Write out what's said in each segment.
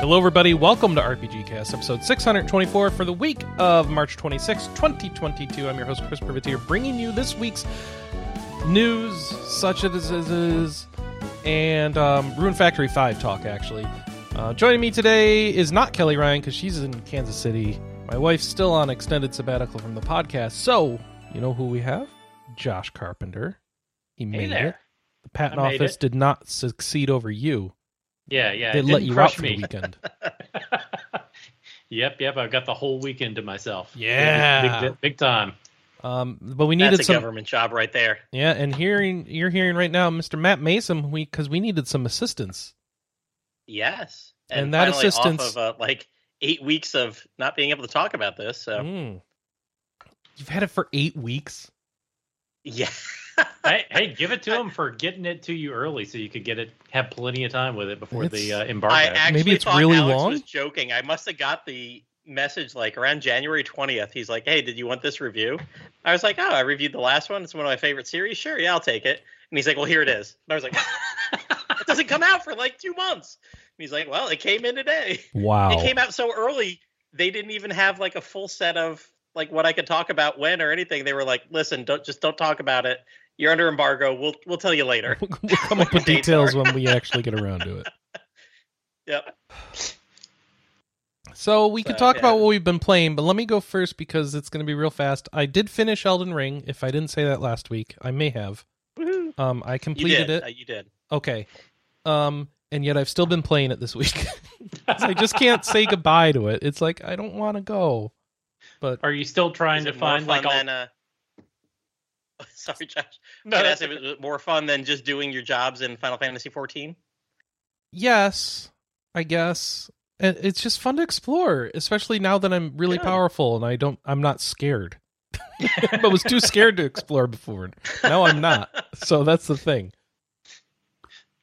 Hello, everybody. Welcome to RPG Cast, episode 624 for the week of March 26, 2022. I'm your host, Chris Privitere, bringing you this week's news, such as is, and um, Rune Factory 5 talk, actually. Uh, joining me today is not Kelly Ryan because she's in Kansas City. My wife's still on extended sabbatical from the podcast. So, you know who we have? Josh Carpenter. He made there. it. The patent I office did not succeed over you. Yeah, yeah. they let you out for me. the weekend. yep, yep. I've got the whole weekend to myself. Yeah. big, big, big time. Um, but we needed That's a some. government job right there. Yeah, and hearing you're hearing right now, Mr. Matt Mason, we because we needed some assistance. Yes, And that assistance- off of uh, like eight weeks of not being able to talk about this. So Mm. You've had it for eight weeks. yeah, hey, hey, give it to him for getting it to you early, so you could get it, have plenty of time with it before It's- the uh, embargo. I actually Maybe it's thought really Alex long? was joking. I must have got the message like around January twentieth. He's like, "Hey, did you want this review?" I was like, "Oh, I reviewed the last one. It's one of my favorite series. Sure, yeah, I'll take it." And he's like, "Well, here it is." And I was like, "It doesn't come out for like two months." And he's like, "Well, it came in today." Wow. It came out so early they didn't even have like a full set of like what I could talk about when or anything. They were like, "Listen, don't just don't talk about it. You're under embargo. We'll we'll tell you later." we'll come up with details when we actually get around to it. Yep. So we could talk yeah. about what we've been playing, but let me go first because it's going to be real fast. I did finish Elden Ring. If I didn't say that last week, I may have. Woohoo. Um, I You completed did. it. Uh, you did. Okay. Um, and yet I've still been playing it this week. I just can't say goodbye to it. It's like I don't want to go. But Are you still trying to find like all? than uh Sorry, Josh. No, Can that's ask if it was more fun than just doing your jobs in Final Fantasy 14? yes, I guess And it's just fun to explore, especially now that I'm really Good. powerful and I don't. I'm not scared. but was too scared to explore before. Now I'm not. So that's the thing.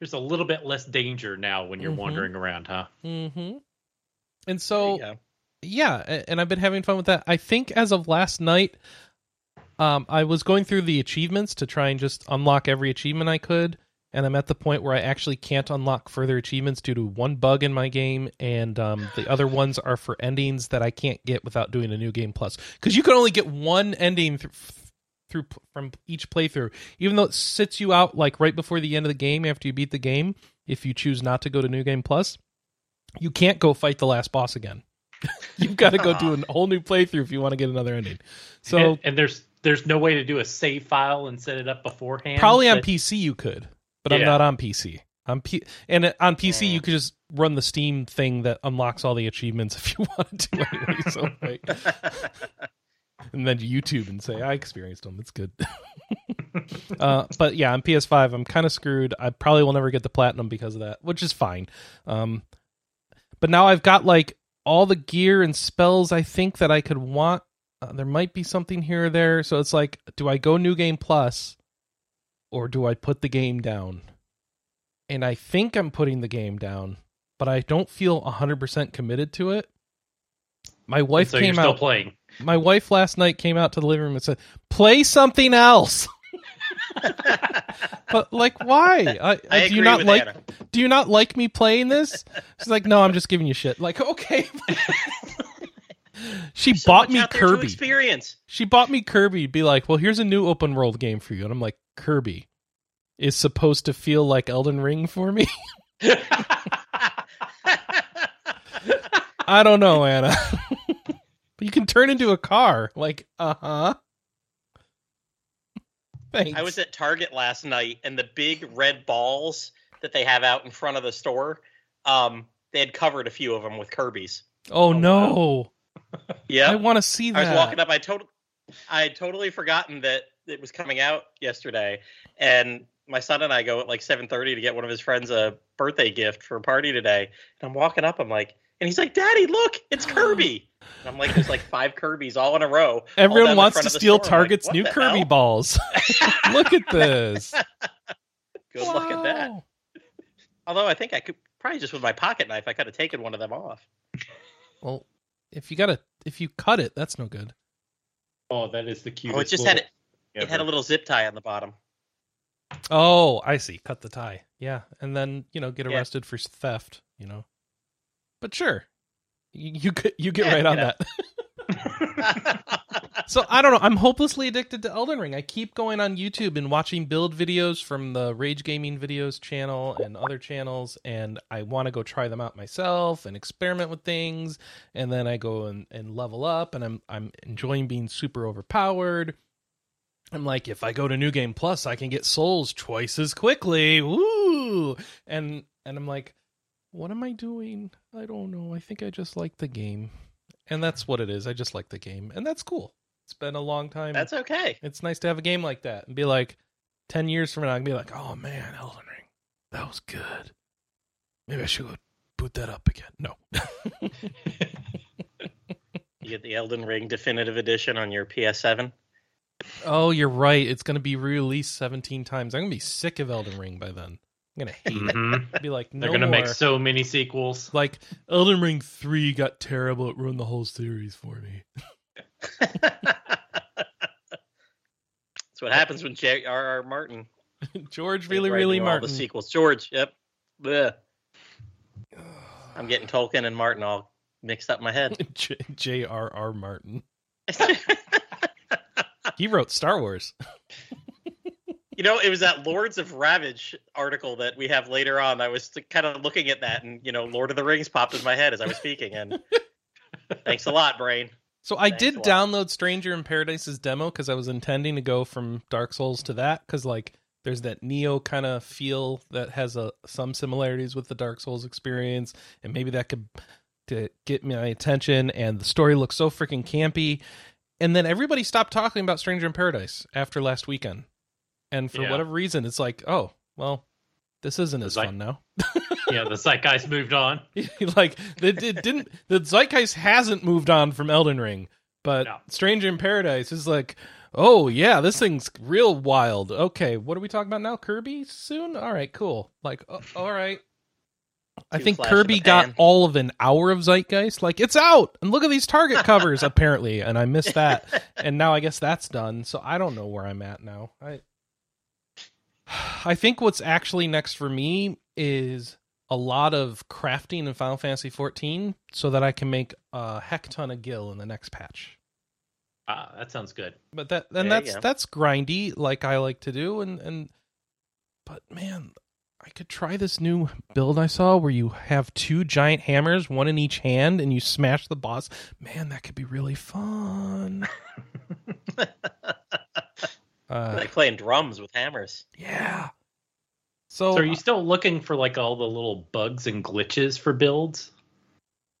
there's a little bit less danger now when you're Mhm. wandering around, huh? Mm-hmm. And so you yeah and i've been having fun with that i think as of last night um i was going through the achievements to try and just unlock every achievement i could and i'm at the point where i actually can't unlock further achievements due to one bug in my game and um the other ones are for endings that i can't get without doing a new game plus. Because you can only get one ending through through from each playthrough. Even though it sits you out like right before the end of the game after you beat the game if you choose not to go to new game plus you can't go fight the last boss again. You've got to go do a whole new playthrough if you want to get another ending. So and, and there's there's no way to do a save file and set it up beforehand. probably on PC you could, but I'm not on PC. On P- and on PC Yeah. you could just run the Steam thing that unlocks all the achievements if you wanted to anyway. So right. and then YouTube and say I experienced them. It's good. uh, but yeah, on PS5 I'm kind of screwed. I probably will never get the platinum because of that, which is fine. Um, but now I've got like all the gear and spells I think that I could want. Uh, there might be something here or there, so it's like, do I go New Game Plus, or do I put the game down? And I think I'm putting the game down, but I don't feel 100% committed to it. My wife so you're came still out playing. my wife last night came out to the living room and said, "Play something else." but like, why? I, I do you not like? Anna. Do you not like me playing this? She's like, "No, I'm just giving you shit." Like, okay. She bought me out there to Kirby. experience. She bought me Kirby. Be like, "Well, here's a new open world game for you," and I'm like, "Kirby is supposed to feel like Elden Ring for me." I don't know, Anna. but you can turn into a car. Like, uh huh. Thanks. I was at Target last night, and the big red balls that they have out in front of the store, um, they had covered a few of them with Kirby's. oh, Oh, no! Yeah, I want to see I that. was walking up. I told, I had totally forgotten that it was coming out yesterday, and my son and I go at like seven thirty to get one of his friends a birthday gift for a party today. And I'm walking up. I'm like, and he's like, "Daddy, look, it's Kirby." And I'm like, "There's like five Kirby's all in a row." Everyone wants to steal store. I'm like, Target's new Kirby hell?" balls. Look at this. Good luck at that. Although I think I could probably just with my pocket knife, I could have taken one of them off. Well, if you gotta, if you cut it, that's no good. Oh, that is the cutest. Oh, it just had little it. It had a little zip tie on the bottom. Oh, I see. Cut the tie. Yeah, and then you know get Yeah. arrested for theft. You know, but sure, you you, get- you get Yeah, right on you know. that. So I don't know. I'm hopelessly addicted to Elden Ring. I keep going on YouTube and watching build videos from the Rage Gaming Videos channel and other channels, and I want to go try them out myself and experiment with things. And then I go and, and level up, and I'm I'm enjoying being super overpowered. I'm like, if I go to New Game Plus, I can get souls twice as quickly. Woo! And and I'm like, what am I doing? I don't know. I think I just like the game. And that's what it is. I just like the game. And that's cool. It's been a long time. That's okay. it's nice to have a game like that and be like 10 years from now I can be like, "Oh man, Elden Ring. That was good. Maybe I should go boot that up again." No. You get the Elden Ring Definitive Edition on your PS7. oh, you're right. It's going to be released 17 times. I'm going to be sick of Elden Ring by then. I'm going to hate it. Mhm. Be like, no They're gonna more. make so many sequels. like Elden Ring 3 got terrible. It ruined the whole series for me. That's what happens when J.R.R. Martin George is really writing really all Martin. the sequels. George, yep. Bleh. I'm getting Tolkien and Martin all mixed up in my head. J- J.R.R. Martin. He wrote Star Wars. you know, it was that Lords of Ravage article that we have later on. I was kind of looking at that, and you know, Lord of the Rings popped in my head as I was speaking. And thanks a lot, brain. So I Thanks did download Stranger in Paradise's demo because I was intending to go from Dark Souls to that because like there's that Nioh kind of feel that has a some similarities with the Dark Souls experience, and maybe that could to get my attention. And the story looks so freaking campy, and then everybody stopped talking about Stranger in Paradise after last weekend, and for Yeah. whatever reason, it's like, oh well, this isn't as fun now. yeah, the zeitgeist moved on. like it, it didn't the zeitgeist hasn't moved on from Elden Ring, but No. Stranger in Paradise is like, oh yeah, this thing's real wild. Okay, what are we talking about now? Kirby soon? All right, cool. Like, oh, all right. I think Kirby got all of an hour of Zeitgeist. Like, it's out, and look at these Target covers, apparently, and I missed that. And now I guess that's done. So I don't know where I'm at now. I, I think what's actually next for me is a lot of crafting in Final Fantasy 14 so that I can make a heck ton of gil in the next patch. Ah, that sounds good. But that and There that's go. that's grindy like I like to do and and but man, I could try this new build I saw where you have two giant hammers, one in each hand and you smash the boss. Man, that could be really fun. Uh, like playing drums with hammers. yeah. So, So are you still looking for like all the little bugs and glitches for builds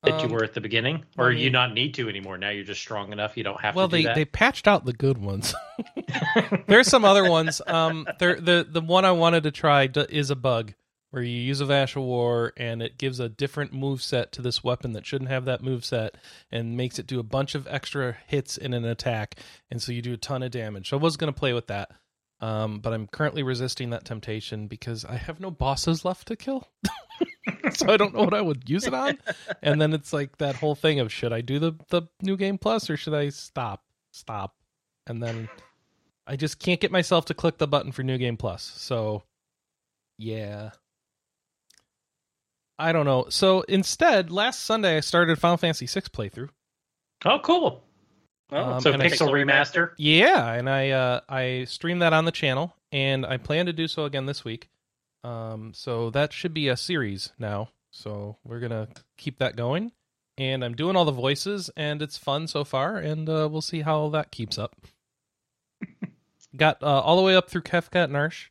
that um, you were at the beginning, or well, you not need to anymore? Now you're just strong enough; you don't have well to Well, they that. they patched out the good ones. There's some other ones. Um, there the the one I wanted to try is a bug where you use a Ash of War and it gives a different move set to this weapon that shouldn't have that move set and makes it do a bunch of extra hits in an attack, and so you do a ton of damage. So I was going to play with that, um, but I'm currently resisting that temptation because I have no bosses left to kill. so I don't know what I would use it on. And then it's like that whole thing of should I do the the new game plus or should I stop? Stop. And then I just can't get myself to click the button for new game plus. So yeah. I don't know. So instead, last Sunday I started Final Fantasy 6 playthrough. oh, cool! Oh, Um, So and I- Pixel Remaster. Yeah, and I uh, I streamed that on the channel, and I plan to do so again this week. Um, so that should be a series now. So we're gonna keep that going, and I'm doing all the voices, and it's fun so far, and uh, we'll see how that keeps up. Got uh, all the way up through Kefka and Narshe,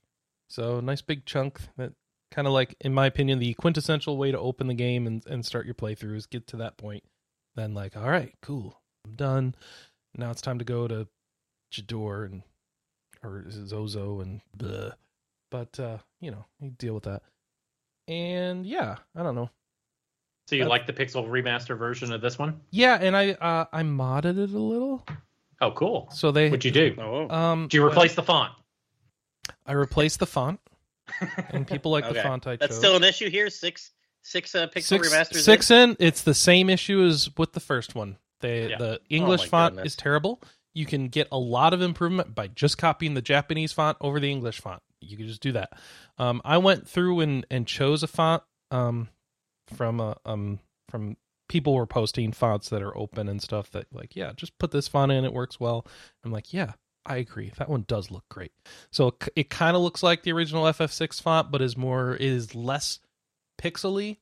so nice big chunk. That kind of like, in my opinion, the quintessential way to open the game and, and start your playthrough is get to that point. Then like, all right, cool, I'm done. Now it's time to go to Jidoor and or Zozo and blah. But uh, you know, you deal with that. And yeah, I don't know. So you Uh, like the Pixel Remaster version of this one? Yeah, and I uh I modded it a little. Oh, cool! So they What'd you do? Oh, um Did you replace the font? I replaced the font and people like the font I that's chose. still an issue here. Six, six uh, pixel six, remasters. six in, it's the same issue as with the first one. They Yeah. the English Oh font goodness. is terrible. You can get a lot of improvement by just copying the Japanese font over the English font. you can just do that. Um, I went through and and chose a font um from uh, um from people were posting fonts that are open and stuff that like yeah just put this font in it works well. I'm like yeah I agree that one does look great. So it, it kind of looks like the original FF6 font but is more is less pixely.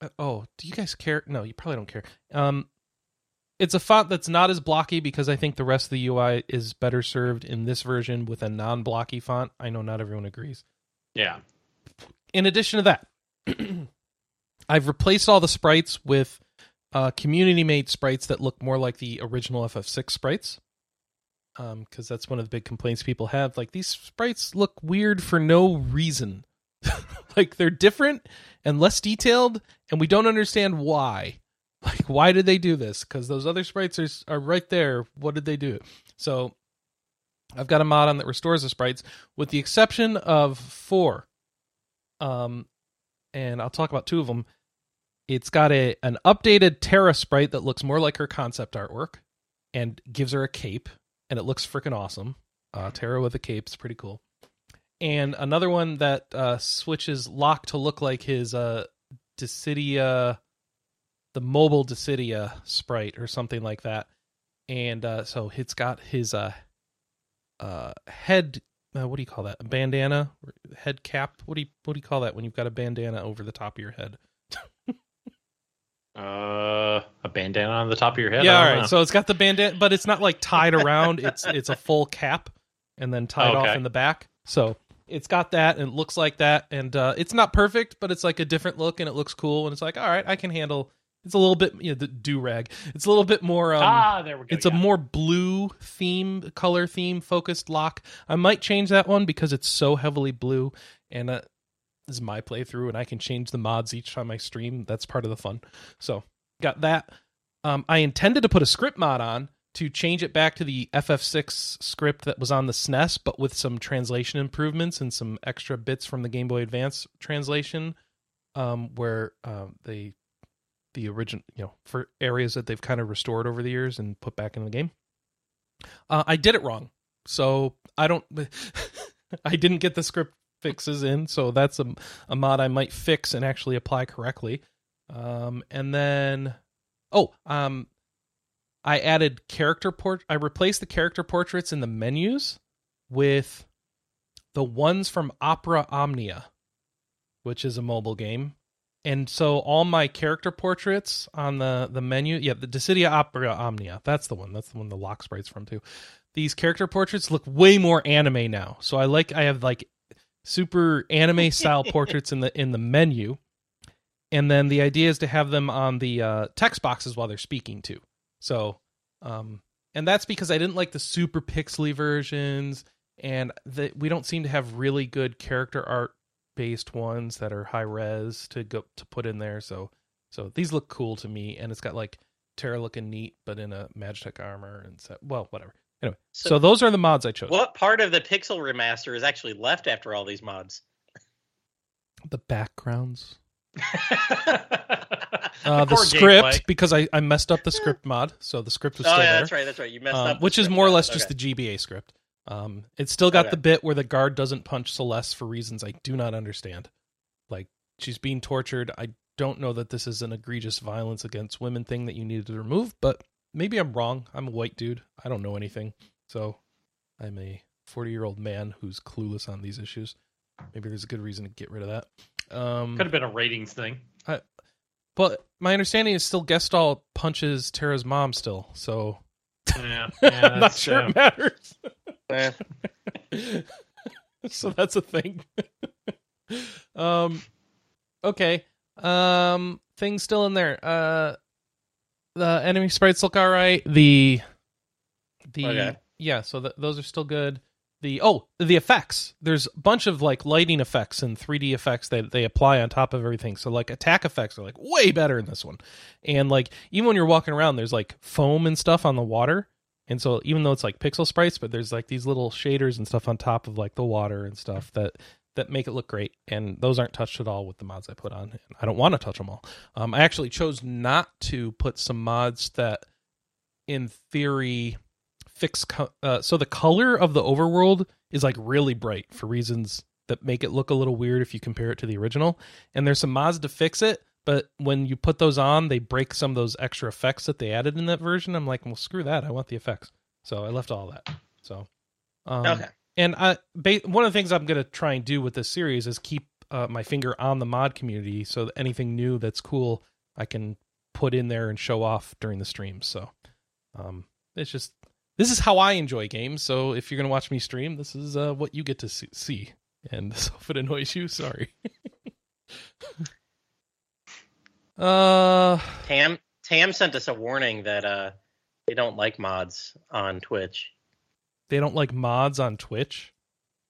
Uh, oh, do you guys care? No, you probably don't care. Um, it's a font that's not as blocky because I think the rest of the UI is better served in this version with a non-blocky font. I know not everyone agrees. Yeah. In addition to that, I've replaced all the sprites with uh, community-made sprites that look more like the original FF6 sprites. Because um, that's one of the big complaints people have. Like these sprites look weird for no reason. like they're different and less detailed, and we don't understand why. Like, why did they do this? Because those other sprites are are right there. What did they do? So, I've got a mod on that restores the sprites, with the exception of four. Um, and I'll talk about two of them. It's got a an updated Terra sprite that looks more like her concept artwork, and gives her a cape, and it looks freaking awesome. Uh, Terra with a cape is pretty cool. And another one that uh, switches Locke to look like his uh, Dissidia the mobile Dissidia sprite or something like that. And uh, so it's got his uh, uh, head. Uh, what do you call that? A bandana, head cap. What do you what do you call that when you've got a bandana over the top of your head? uh, a bandana on the top of your head. Yeah, all right. Know. So it's got the bandana, but it's not like tied around. it's it's a full cap and then tied okay. off in the back. So it's got that and it looks like that, and uh, it's not perfect, but it's like a different look and it looks cool. And it's like, all right, I can handle it's a little bit, you know, the do rag. It's a little bit more. Um, ah, there we go. It's yeah. a more blue theme, color theme focused Locke. I might change that one because it's so heavily blue, and uh, this is my playthrough, and I can change the mods each time I stream. That's part of the fun. So got that. Um, I intended to put a script mod on to change it back to the FF6 script that was on the SNES, but with some translation improvements and some extra bits from the Game Boy Advance translation, um, where um, they the original, you know, for areas that they've kind of restored over the years and put back in the game. Uh, I did it wrong, so I don't. I didn't get the script fixes in, so that's a, a mod I might fix and actually apply correctly. Um, and then, oh, um, I added character port. I replaced the character portraits in the menus with the ones from Opera Omnia, which is a mobile game and so all my character portraits on the the menu yeah the Dissidia opera omnia. That's the one. That's the one the Locke sprites from too. These character portraits look way more anime now. So i like i have like super anime style portraits in the in the menu. And then the idea is to have them on the uh, text boxes while they're speaking too. So um and that's because i didn't like the super pixely versions. And that we don't seem to have really good character art based ones that are high res to go to put in there. So so these look cool to me, and it's got like Terra looking neat, but in a Magitech armor and so, well, whatever. Anyway, so, so, those are the mods I chose. What part of the pixel remaster is actually left after all these mods? The backgrounds. uh, the script gameplay. because I, I messed up the script mod, so the script was oh, still yeah, there. That's right, that's right. You messed um, up, which is more or less just the GBA script. Um, it's still got okay. the bit where the guard doesn't punch Celes for reasons I do not understand. Like she's being tortured. I don't know that this is an egregious violence against women thing that you needed to remove, but maybe I'm wrong. I'm a white dude. I don't know anything. So I'm a 40 year old man who's clueless on these issues. Maybe there's a good reason to get rid of that. Um, Could have been a ratings thing. I, but my understanding is still Gestahl punches Terra's mom still. So yeah, yeah I'm not sure it matters. so that's a thing. um, okay. Um, things still in there. Uh, the enemy sprites look all right. The the okay. yeah, so the, those are still good. The oh, the effects. There's a bunch of like lighting effects and 3D effects that they apply on top of everything. So like attack effects are like way better in this one. And like even when you're walking around, there's like foam and stuff on the water and so even though it's like pixel sprites, but there's like these little shaders and stuff on top of like the water and stuff that that make it look great. And those aren't touched at all with the mods I put on. I don't want to touch them all. Um, I actually chose not to put some mods that, in theory, fix co- uh, so the color of the overworld is like really bright for reasons that make it look a little weird if you compare it to the original. And there's some mods to fix it, but when you put those on, they break some of those extra effects that they added in that version. I'm like, well, screw that. I want the effects. So I left all that. So, um, Okay. And I, ba- one of the things I'm going to try and do with this series is keep uh, my finger on the mod community, so that anything new that's cool, I can put in there and show off during the streams. So, um, it's just this is how I enjoy games. So if you're going to watch me stream, this is uh, what you get to see- see. And so if it annoys you, sorry. uh, Tam Tam sent us a warning that uh they don't like mods on Twitch. they don't like mods on Twitch.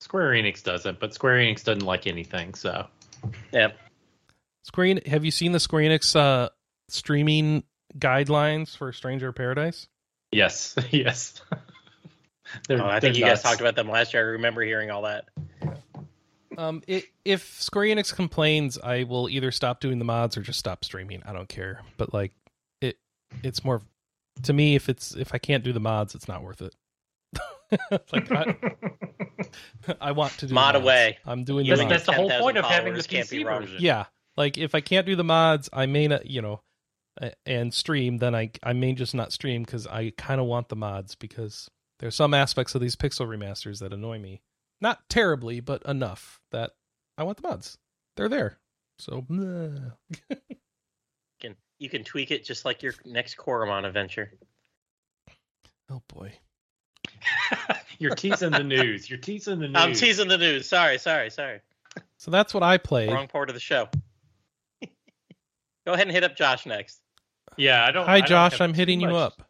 Square Enix doesn't, but Square Enix doesn't like anything. So Yep. Square. Screen, have you seen the Square Enix uh, streaming guidelines for Stranger Paradise? yes, yes. Oh, I they're think you guys talked about them last year. I remember hearing all that. Um, it, if Square Enix complains, I will either stop doing the mods or just stop streaming. I don't care. But like, it, it's more to me. If it's if I can't do the mods, it's not worth it. like I, I want to do Mod mods. away. I'm doing the That's, Using mods. that's the whole 10,000 point of having the followers can't be PC version. Yeah, like if I can't do the mods, I may not, you know, and stream. Then I I may just not stream because I kind of want the mods because there's some aspects of these pixel remasters that annoy me. Not terribly, but enough that I want the mods. They're there. So. You can you can tweak it just like your next Koromon adventure. oh boy. You're teasing the news. You're teasing the news. I'm teasing the news. Sorry, sorry, sorry. So that's what I played. Wrong part of the show. Go ahead and hit up Josh next. Yeah, I don't. I Hi don't Josh, I'm too hitting you up.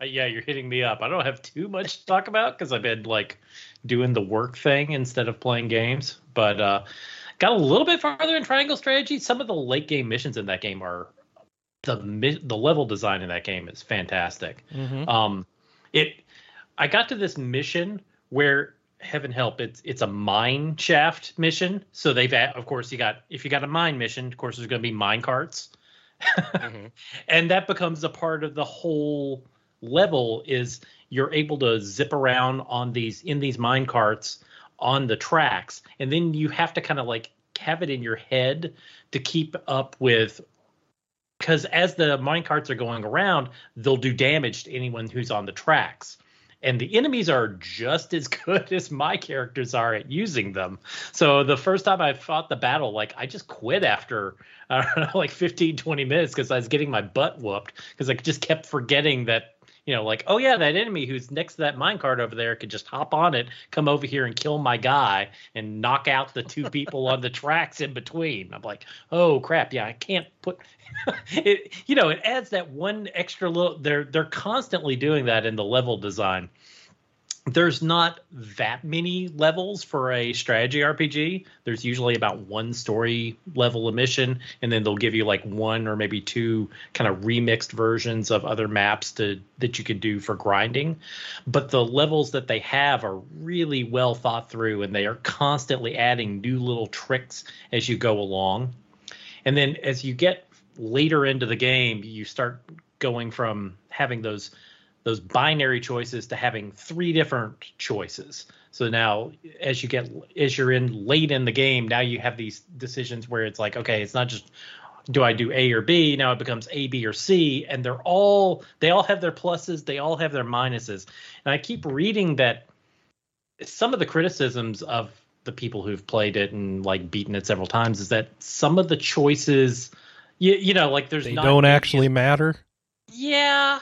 Uh, yeah, you're hitting me up. I don't have too much to talk about because I've been like doing the work thing instead of playing games. But uh, got a little bit farther in Triangle Strategy. Some of the late game missions in that game are the the level design in that game is fantastic. hmm Um, it. I got to this mission where heaven help it's it's a mine shaft mission. So they've of course you got if you got a mine mission, of course there's going to be mine carts Mhm. and that becomes a part of the whole level is you're able to zip around on these in these mine carts on the tracks and then you have to kind of like have it in your head to keep up with because as the mine carts are going around they'll do damage to anyone who's on the tracks. And the enemies are just as good as my characters are at using them. So the first time i fought the battle like i just quit after I don't know, like 15, 20 minutes because I was getting my butt whooped because I just kept forgetting that, you know, like, oh yeah, that enemy who's next to that minecart over there could just hop on it, come over here and kill my guy and knock out the two people on the tracks in between. I'm like, oh crap, yeah, I can't put it. You know, it adds that one extra little. They're they're constantly doing that in the level design there's not that many levels for a strategy RPG. There's usually about one story level of mission, and then they'll give you like one or maybe two kind of remixed versions of other maps to that you can do for grinding. But the levels that they have are really well thought through, and they are constantly adding new little tricks as you go along. And then as you get later into the game, you start going from having those those binary choices to having three different choices. So now as you get as you're in late in the game, now you have these decisions where it's like, okay, it's not just do I do A or B? Now it becomes A, B, or C, and they're all they all have their pluses, they all have their minuses. And I keep reading that some of the criticisms of the people who've played it and like beaten it several times is that some of the choices you, you know like there's They not don't actually matter. yeah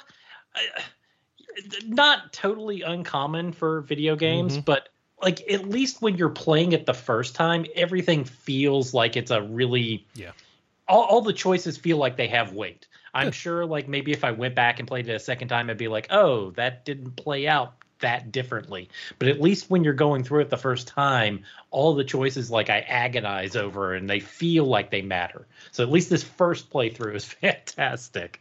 I- not totally uncommon for video games Mhm. but like at least when you're playing it the first time everything feels like it's a really Yeah. all, all the choices feel like they have weight. I'm sure like maybe if i went back and played it a second time i'd be like oh that didn't play out that differently. But at least when you're going through it the first time all the choices like i agonize over and they feel like they matter. So at least this first playthrough is fantastic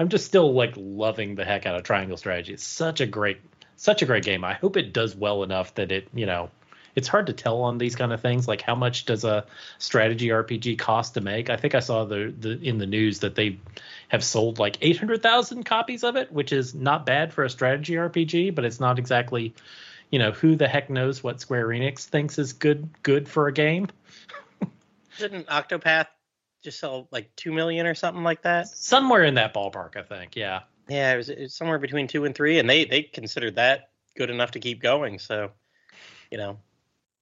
I'm just still like loving the heck out of Triangle Strategy. It's such a great, such a great game. I hope it does well enough that it, you know, it's hard to tell on these kind of things. Like how much does a strategy RPG cost to make? I think I saw the, the in the news that they have sold like 800,000 copies of it, which is not bad for a strategy RPG, but it's not exactly, you know, who the heck knows what Square Enix thinks is good good for a game. Didn't Octopath just sell like two million or something like that? Somewhere in that ballpark, I think. Yeah. Yeah, it was, it was somewhere between two and three, and they they considered that good enough to keep going. So, you know,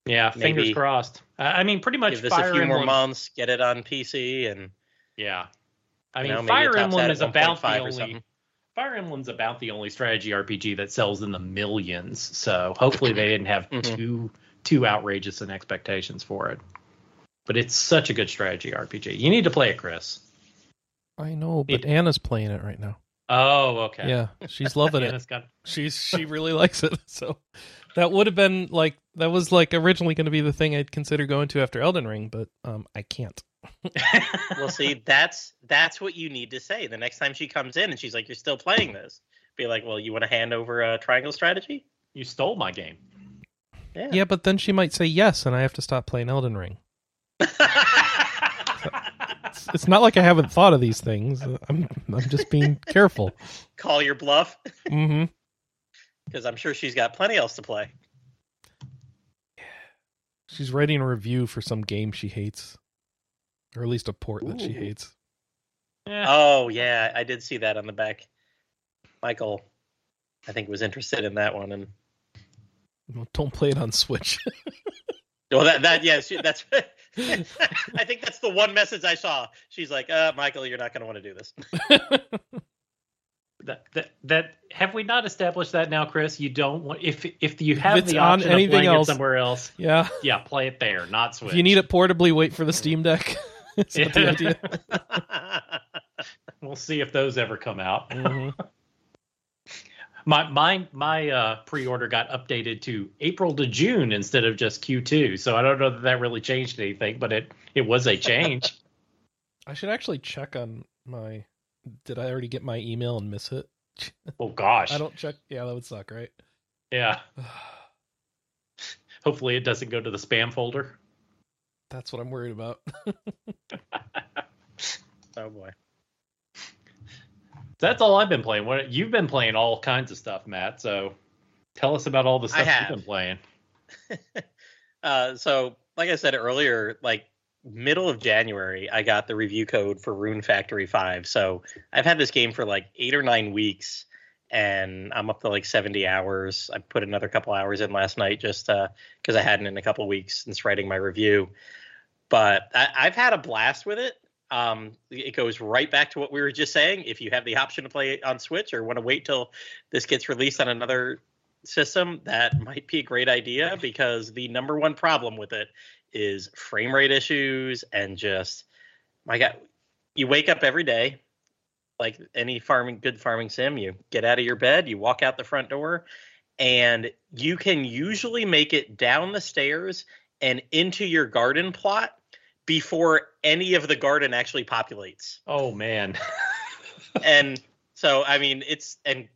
Yeah, fingers crossed. I mean, pretty much give this Fire a few more months, get it on PC, and Yeah. I you mean, know, Fire Emblem is about the 1.5 only. Fire Emblem's about the only strategy RPG that sells in the millions. So hopefully they didn't have Mhm. too too outrageous an expectations for it. But it's such a good strategy RPG. You need to play it, Chris. I know, but It- Anna's playing it right now. Oh, okay. Yeah, she's loving it. it's got She's she really likes it. So that would have been like that was like originally going to be the thing I'd consider going to after Elden Ring, but um I can't. well, see, that's that's what you need to say the next time she comes in, and she's like, "You're still playing this." Be like, "Well, you want to hand over a triangle strategy?" you stole my game. Yeah. Yeah, but then she might say yes, and I have to stop playing Elden Ring. It's, it's not like I haven't thought of these things. I'm I'm just being careful. Call your bluff, Mm-hmm. because I'm sure she's got plenty else to play. She's writing a review for some game she hates, or at least a port that she hates. Yeah. Oh yeah, I did see that on the back. Michael, I think was interested in that one, and Well, don't play it on Switch. well, that that yeah, she, that's. I think that's the one message I saw. She's like, uh, "Michael, you're not going to want to do this." That, that that have we not established that now, Chris? You don't want if if you have it's the on option anything of playing else- it somewhere else. yeah. Yeah, play it there, not Switch. If you need it portably, wait for the Steam Deck. Is that the idea? we'll see if those ever come out. Mhm. My my my uh, pre-order got updated to April to June instead of just Q2. So I don't know that that really changed anything, but it it was a change. I should actually check on my. Did I already get my email and miss it? oh gosh. I don't check. Yeah, that would suck, right? Yeah. Hopefully it doesn't go to the spam folder. That's what I'm worried about. oh boy. That's all I've been playing. What you've been playing all kinds of stuff, Matt. So tell us about all the stuff you've been playing. Uh, so, like I said earlier, like middle of January, I got the review code for Rune Factory 5. So, I've had this game for like eight or nine weeks, and I'm up to like 70 hours. I put another couple hours in last night just because I hadn't in a couple weeks since writing my review. But I, I've had a blast with it. Um, it goes right back to what we were just saying. If you have the option to play it on Switch or want to wait till this gets released on another system, that might be a great idea because the number one problem with it is frame rate issues and just my god, you wake up every day like any farming good farming sim, you get out of your bed, you walk out the front door, and you can usually make it down the stairs and into your garden plot before any of the garden actually populates Oh man. and so I mean it's and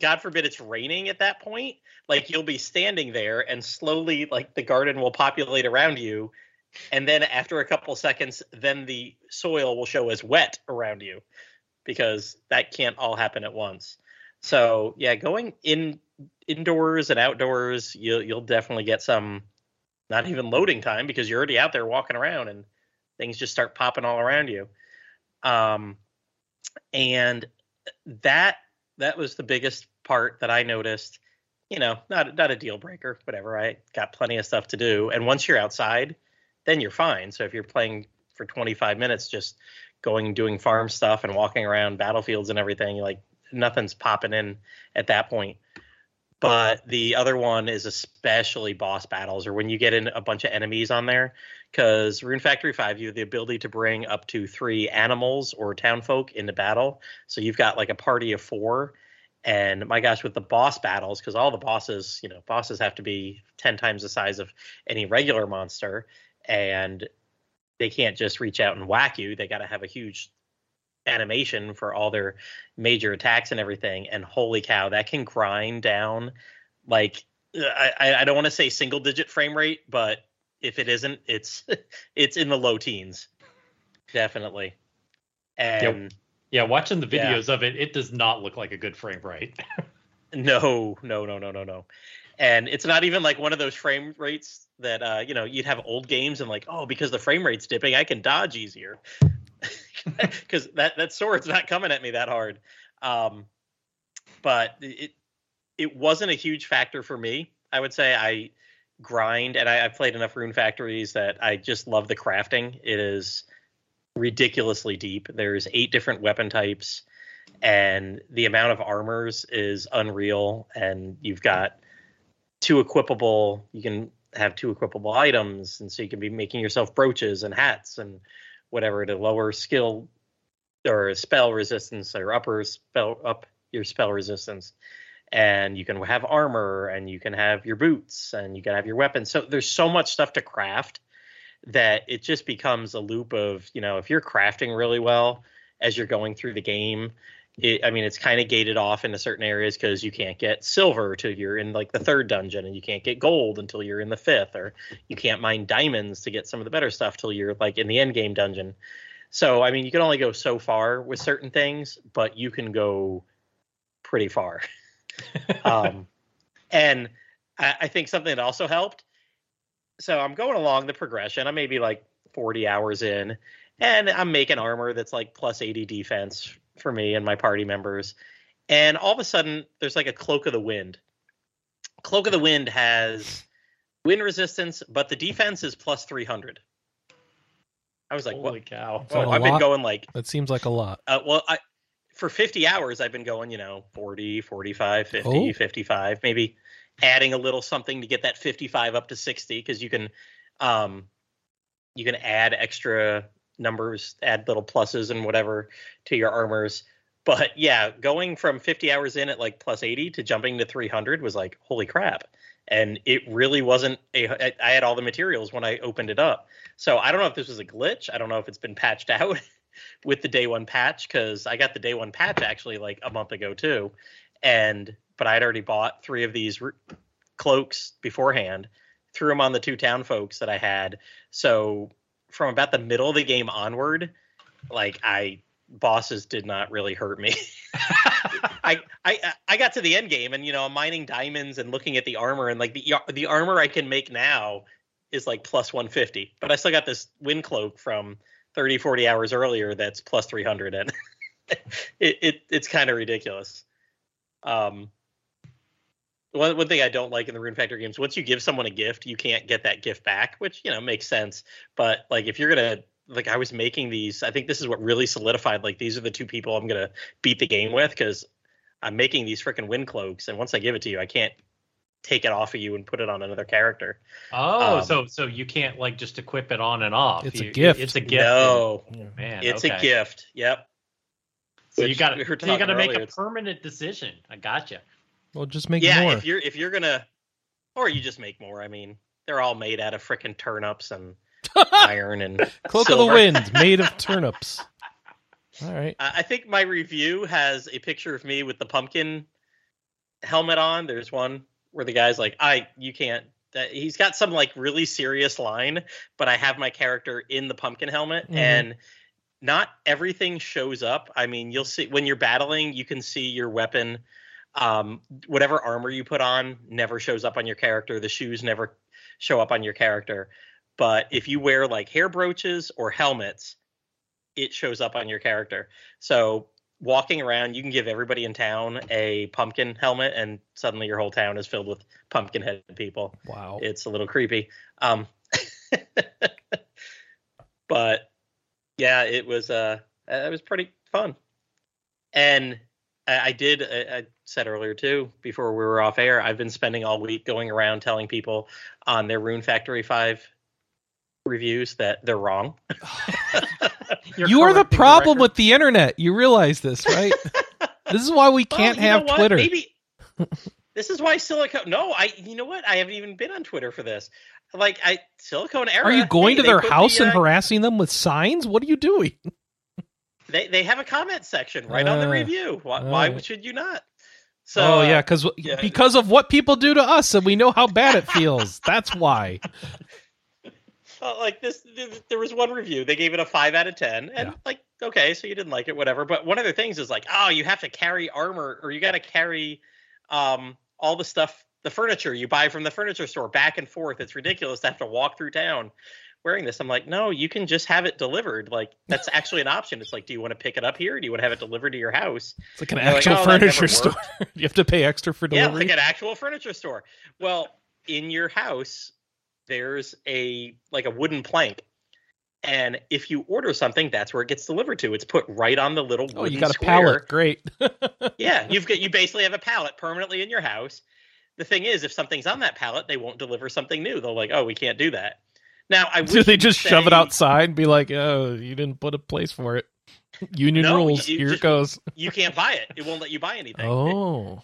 God forbid it's raining at that point. Like you'll be standing there and slowly like the garden will populate around you. And then after a couple seconds, then the soil will show as wet around you because that can't all happen at once. So yeah, going in indoors and outdoors, you'll you'll definitely get some not even loading time because you're already out there walking around and things just start popping all around you. Um and that that was the biggest part that I noticed. You know, not not a deal breaker, whatever. I got plenty of stuff to do, and once you're outside, then you're fine. So if you're playing for 25 minutes, just going doing farm stuff and walking around battlefields and everything, like nothing's popping in at that point. But the other one is especially boss battles, or when you get in a bunch of enemies on there, because Rune Factory 5, you have the ability to bring up to three animals or townfolk into battle. So you've got like a party of four. And my gosh, with the boss battles, because all the bosses, you know, bosses have to be 10 times the size of any regular monster. And they can't just reach out and whack you. They got to have a huge animation for all their major attacks and everything. And holy cow, that can grind down like I, I- I don't want to say single digit frame rate, but if it isn't, it's it's in the low teens, definitely. And Yeah, watching the Yeah. videos of it, it does not look like a good frame rate. no, no, no, no, no, no. And it's not even like one of those frame rates that uh, you know you'd have old games and like, oh, because the frame rate's dipping, I can dodge easier. Because that that sword's not coming at me that hard. Um, but it it wasn't a huge factor for me. I would say I grind and I, I've played enough rune factories that I just love the crafting. It is ridiculously deep. There's eight different weapon types, and the amount of armors is unreal. And you've got two equipable. You can have two equipable items, and so you can be making yourself brooches and hats and whatever to lower skill or spell resistance or upper spell up your spell resistance and you can have armor and you can have your boots and you can have your weapons. So there's so much stuff to craft that it just becomes a loop of you know if you're crafting really well as you're going through the game it, i mean it's kind of gated off into certain areas because you can't get silver till you're in like the third dungeon and you can't get gold until you're in the fifth or you can't mine diamonds to get some of the better stuff till you're like in the end game dungeon. So i mean you can only go so far with certain things but you can go pretty far um, and I, I think something that also helped. So I'm going along the progression. I'm maybe like 40 hours in, and I'm making armor that's like plus 80 defense for me and my party members. And all of a sudden, there's like a cloak of the wind. Cloak of the wind has wind resistance, but the defense is plus 300. I was like, Holy what? cow! that Oh, a I've been going like That seems like a lot. uh, well, I for 50 hours I've been going, you know, 40, 45, 50, Oh. 55, maybe adding a little something to get that 55 up to 60 because you can um you can add extra numbers, add little pluses and whatever to your armors. But yeah, going from 50 hours in at like plus 80 to jumping to 300 was like holy crap. And it really wasn't a. I had all the materials when I opened it up. So I don't know if this was a glitch. I don't know if it's been patched out with the day one patch because I got the day one patch actually like a month ago too, and but I'd already bought three of these cloaks beforehand, threw them on the two town folks that I had. So from about the middle of the game onward, like I bosses did not really hurt me. I, I I got to the end game and you know I'm mining diamonds and looking at the armor and like the the armor I can make now is like plus 150, but I still got this wind cloak from 30 40 hours earlier that's plus 300 and it, it it's kind of ridiculous. Um one, one thing i don't like in the rune factor games once you give someone a gift you can't get that gift back which you know makes sense. But like if you're gonna like i was making these i think this is what really solidified like these are the two people i'm gonna beat the game with because i'm making these freaking wind cloaks and once i give it to you i can't take it off of you and put it on another character Oh, Um, so so you can't like just equip it on and off. It's a gift. It's a gift. no man. it's okay. a gift yep So you Which got we were to you got to make a permanent decision. I gotcha. Well, just make yeah more. if you're if you're gonna or you just make more i mean they're all made out of frickin' turnips and iron and Cloak of the. Wind, made of turnips. All right. I I think my review has a picture of me with the pumpkin helmet on. There's one where the guy's like, "I, you can't." That he's got some like really serious line, but I have my character in the pumpkin helmet, Mhm. and not everything shows up. I mean, you'll see when you're battling, you can see your weapon. Um, whatever armor you put on never shows up on your character. The shoes never show up on your character. But if you wear like hair brooches or helmets, it shows up on your character. So walking around, you can give everybody in town a pumpkin helmet, and suddenly your whole town is filled with pumpkin headed people. Wow. It's a little creepy. Um, but yeah, it was uh, it was pretty fun, and I, I did. I, I said earlier too, before we were off air, I've been spending all week going around telling people on their Rune Factory Five reviews that they're wrong. You're the correcting the problem with the internet. You realize this, right? this is why we can't you know have? Twitter. Maybe this is why silicone. No, I. You know what? I haven't even been on Twitter for this. Like I silicone era. Are you going hey, to their house the, and uh, harassing them with signs? What are you doing? They they have a comment section right on the Uh, review. Why, all why should you not? So oh uh, yeah, because yeah. because of what people do to us, and we know how bad it feels. That's why. Uh, like this, th- there was one review. They gave it a five out of ten, and Yeah. like, okay, so you didn't like it, whatever. But one of their things is like, oh, you have to carry armor, or you got to carry um, all the stuff, the furniture you buy from the furniture store, back and forth. It's ridiculous to have to walk through town wearing this. I'm like, no, you can just have it delivered. Like that's actually an option. It's like, do you want to pick it up here? Or do you want to have it delivered to your house? It's like an They're like, actual "Oh, furniture store. you have to pay extra for delivery. Yeah, like an actual furniture store. Well, in your house, there's a like a wooden plank. And if you order something, that's where it gets delivered to. It's put right on the little wooden oh, you got a square. pallet. Great. Yeah, you've got you basically have a pallet permanently in your house. The thing is, if something's on that pallet, they won't deliver something new. They're like, "Oh, we can't do that." Now, I Do they just shove it outside and be like, "Oh, you didn't put a place for it"? Union No, rules. you Here just- it goes. You can't buy it. It won't let you buy anything. Oh,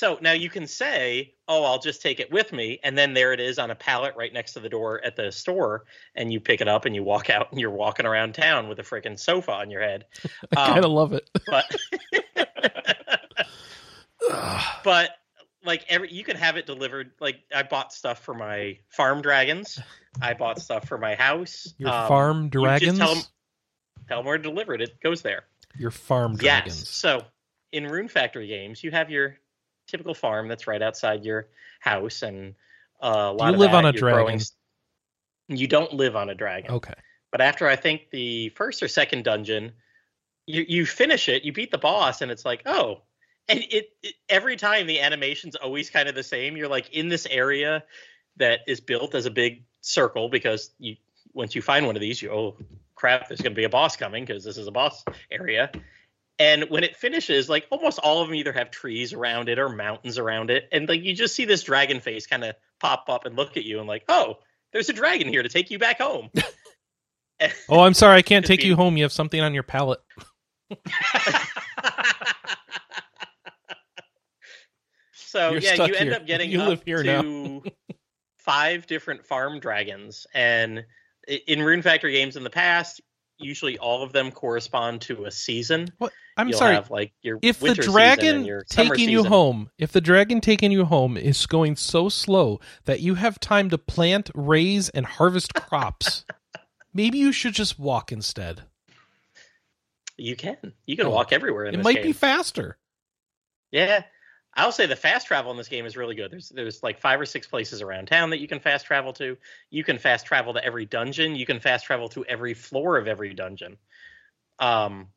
So now you can say, "Oh, I'll just take it with me," and then there it is on a pallet right next to the door at the store, and you pick it up and you walk out and you're walking around town with a freaking sofa on your head. I Um, kind of love it. But but like every you can have it delivered. Like I bought stuff for my farm dragons. I bought stuff for my house. Your Um, farm you just dragons. tell 'em- Tell them where to deliver it. It goes there. Your farm Yes. dragons. So in Rune Factory games, you have your typical farm that's right outside your house, and uh, a lot you of live that, on a you're growing dragon? You don't live on a dragon, Okay. but after I think the first or second dungeon, you you finish it, you beat the boss, and it's like, oh, and it, it every time the animation's always kind of the same. You're like in this area that is built as a big circle because you once you find one of these, you oh crap, there's going to be a boss coming because this is a boss area. And when it finishes, like almost all of them either have trees around it or mountains around it, and like you just see this dragon face kind of pop up and look at you and like, oh, there's a dragon here to take you back home. Oh, I'm sorry. I can't take you home. You have something on your pallet. so You're yeah, stuck you end here. up getting You up live here now. to five different farm dragons, and in Rune Factory games in the past, usually all of them correspond to a season. What? I'm You'll sorry. have like your if the dragon taking you home, if the dragon taking you home is going so slow that you have time to plant, raise, and harvest crops, maybe you should just walk instead. you can you can Oh, walk everywhere in It might game. be faster. Yeah. I'll say the fast travel in this game is really good. There's there's like five or six places around town that you can fast travel to. You can fast travel to every dungeon. You can fast travel to every floor of every dungeon. Um,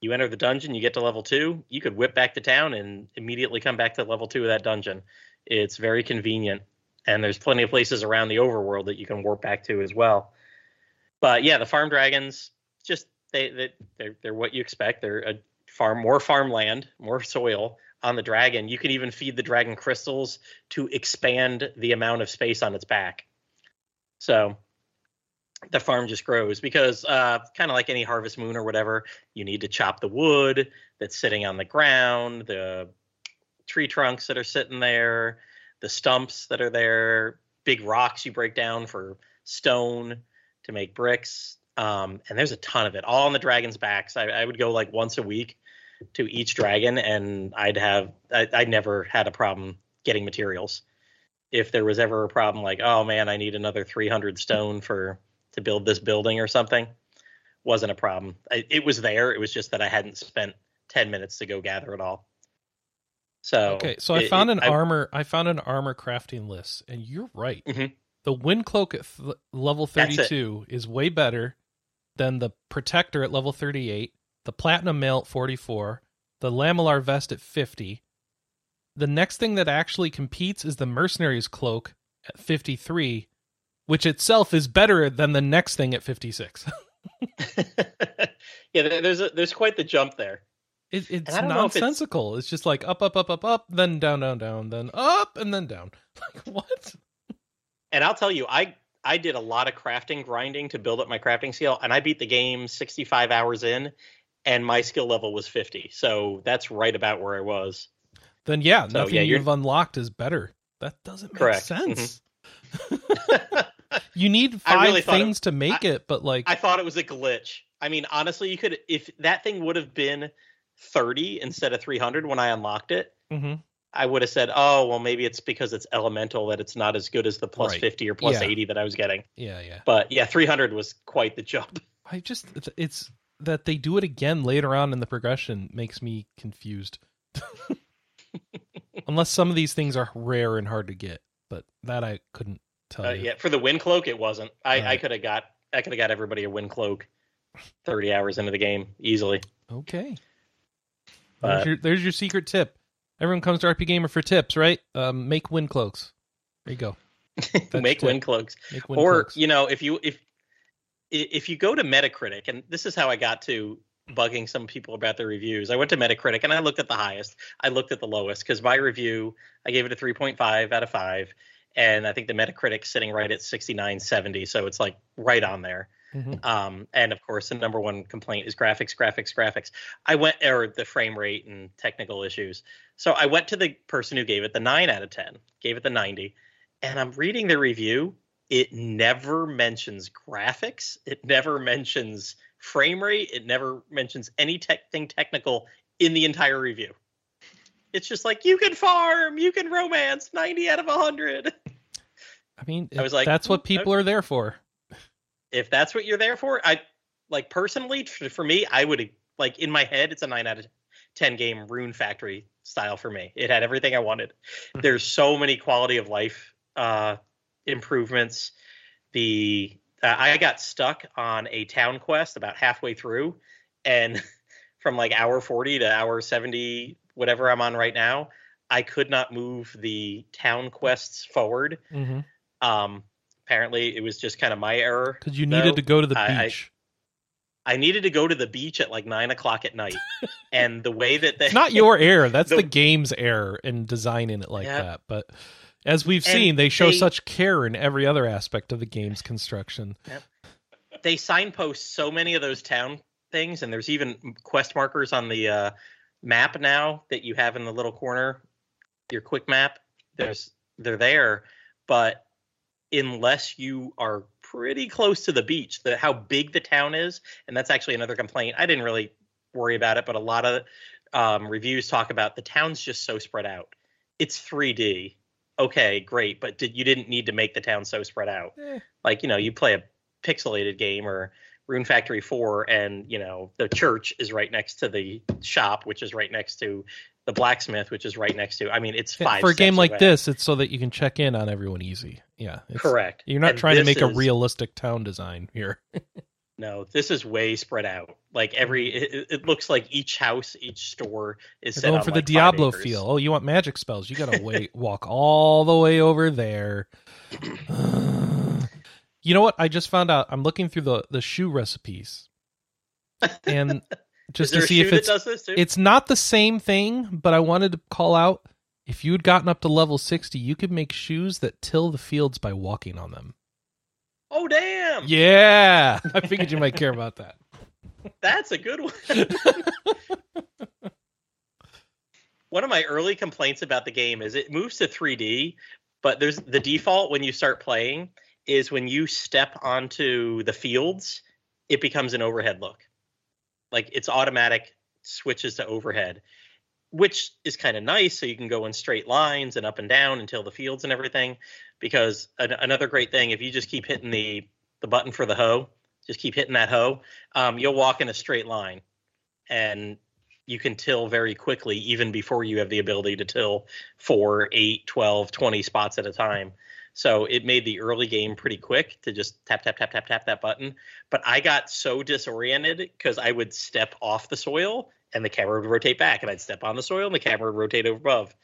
you enter the dungeon, you get to level two. You could whip back to town and immediately come back to level two of that dungeon. It's very convenient, and there's plenty of places around the overworld that you can warp back to as well. But yeah, the farm dragons just they, they they're they're what you expect. They're a farm more farmland, more soil on the dragon. You can even feed the dragon crystals to expand the amount of space on its back. So the farm just grows because uh, kind of like any harvest moon or whatever, you need to chop the wood that's sitting on the ground, the tree trunks that are sitting there, the stumps that are there, big rocks you break down for stone to make bricks. Um, and there's a ton of it all on the dragon's backs. I, I would go like once a week to each dragon, and I'd have I, I never had a problem getting materials. If there was ever a problem, like oh man, I need another 300 stone for to build this building or something, wasn't a problem. I, it was there. It was just that I hadn't spent 10 minutes to go gather it all. So Okay, so I found it- an armor. I found an armor crafting list, and you're right. Mhm. The wind cloak at th- level 32 is way better than the protector at level 38, the platinum mail at 44, the lamellar vest at 50. The next thing that actually competes is the mercenary's cloak at 53, which itself is better than the next thing at 56. yeah, there's a, there's quite the jump there. It, it's I don't know if it's- nonsensical. It's... just like up, up, up, up, up, then down, down, down, then up, and then down. Like what? And I'll tell you, I I did a lot of crafting grinding to build up my crafting skill, and I beat the game 65 hours in, and my skill level was 50. So that's right about where I was. Then yeah, So, nothing yeah, you've unlocked is better. That doesn't make Correct. Mm-hmm. sense. You need five really thought it- things to make it, but like I thought it was a glitch. I mean, honestly, you could if that thing would have been 30 instead of 300 when I unlocked it, hmm I would have said, "Oh, well, maybe it's because it's elemental that it's not as good as the plus Right. 50 or plus Yeah. 80 that I was getting." Yeah, yeah. But yeah, 300 was quite the jump. I just it's that they do it again later on in the progression makes me confused. Unless some of these things are rare and hard to get, but that I couldn't tell Uh, you. yeah, for the wind cloak, it wasn't. I, I could have got I could have got everybody a wind cloak 30 hours into the game easily. Okay. But- There's your, there's your secret tip. Everyone comes to RPGamer for tips, right? Um, make wind cloaks. There you go. Make wind cloaks. Make wind or cloaks. you know if you if if you go to metacritic and this is how i got to bugging some people about their reviews i went to metacritic and i looked at the highest. I looked at the lowest because my review i gave it a 3.5 out of 5 and i think the Metacritic sitting right at 69 70 so it's like right on there. Mhm. um, and of course the number one complaint is graphics graphics graphics. I went or the frame rate and technical issues. So i went to the person who gave it the 9 out of 10 gave it the 90 and i'm reading the review it never mentions graphics it never mentions frame rate it never mentions any tech thing technical in the entire review. It's just like you can farm you can romance 90 out of 100 I mean, I was like, that's what "Hmm, people are there for. if that's what you're there for i like personally for, me i would like in my head it's a 9 out of 10 game rune factory style for me. It had everything i wanted. Mhm. there's so many quality of life uh improvements the uh, i got stuck on a town quest about halfway through and from like hour 40 to hour 70 whatever i'm on right now i could not move the town quests forward Mm-hmm. um apparently it was just kind of my error Because you though. needed to go to the I- I- beach. I needed to go to the beach at like nine o'clock at night, and the way that they, it's not your error. That's the, the- game's error in designing it like Yeah. that. But as we've And seen, they show they- such care in every other aspect of the game's construction. they signpost so many of those town things, and there's even quest markers on the uh, map now that you have in the little corner, your quick map. There's they're there, but unless you are pretty close to the beach, the how big the town is, and that's actually another complaint. I didn't really worry about it, but a lot of um, reviews talk about the town's just so spread out. It's 3D. Okay, great, but did you didn't need to make the town so spread out? Eh. Like you know, you play a pixelated game or Rune Factory 4 and you know the church is right next to the shop which is right next to the blacksmith which is right next to I mean it's five For a game steps like away. this, it's so that you can check in on everyone easy. Yeah, it's, correct You're not And trying to make a realistic town design here. no this is way spread out like every it, it looks like each house each store is They're set going for the like five Diablo acres. feel. Oh, you want magic spells? You gotta wait, walk all the way over there. you know what? I just found out. I'm looking through the the shoe recipes, and just to see if it's it's not the same thing. But I wanted to call out if you had gotten up to level sixty, you could make shoes that till the fields by walking on them. Oh damn Yeah, I figured you might care about that. That's a good one. one of my early complaints about the game is it moves to 3D, but there's the default when you start playing is when you step onto the fields, it becomes an overhead look. Like it's automatic switches to overhead, which is kind of nice. So you can go in straight lines and up and down until the fields and everything. Because an- another great thing, if you just keep hitting the the button for the hoe, just keep hitting that hoe, um, you'll walk in a straight line, and you can till very quickly, even before you have the ability to till four, eight, 12, 20 spots at a time. So it made the early game pretty quick to just tap, tap, tap, tap, tap that button. But I got so disoriented because I would step off the soil and the camera would rotate back, and I'd step on the soil and the camera would rotate over above.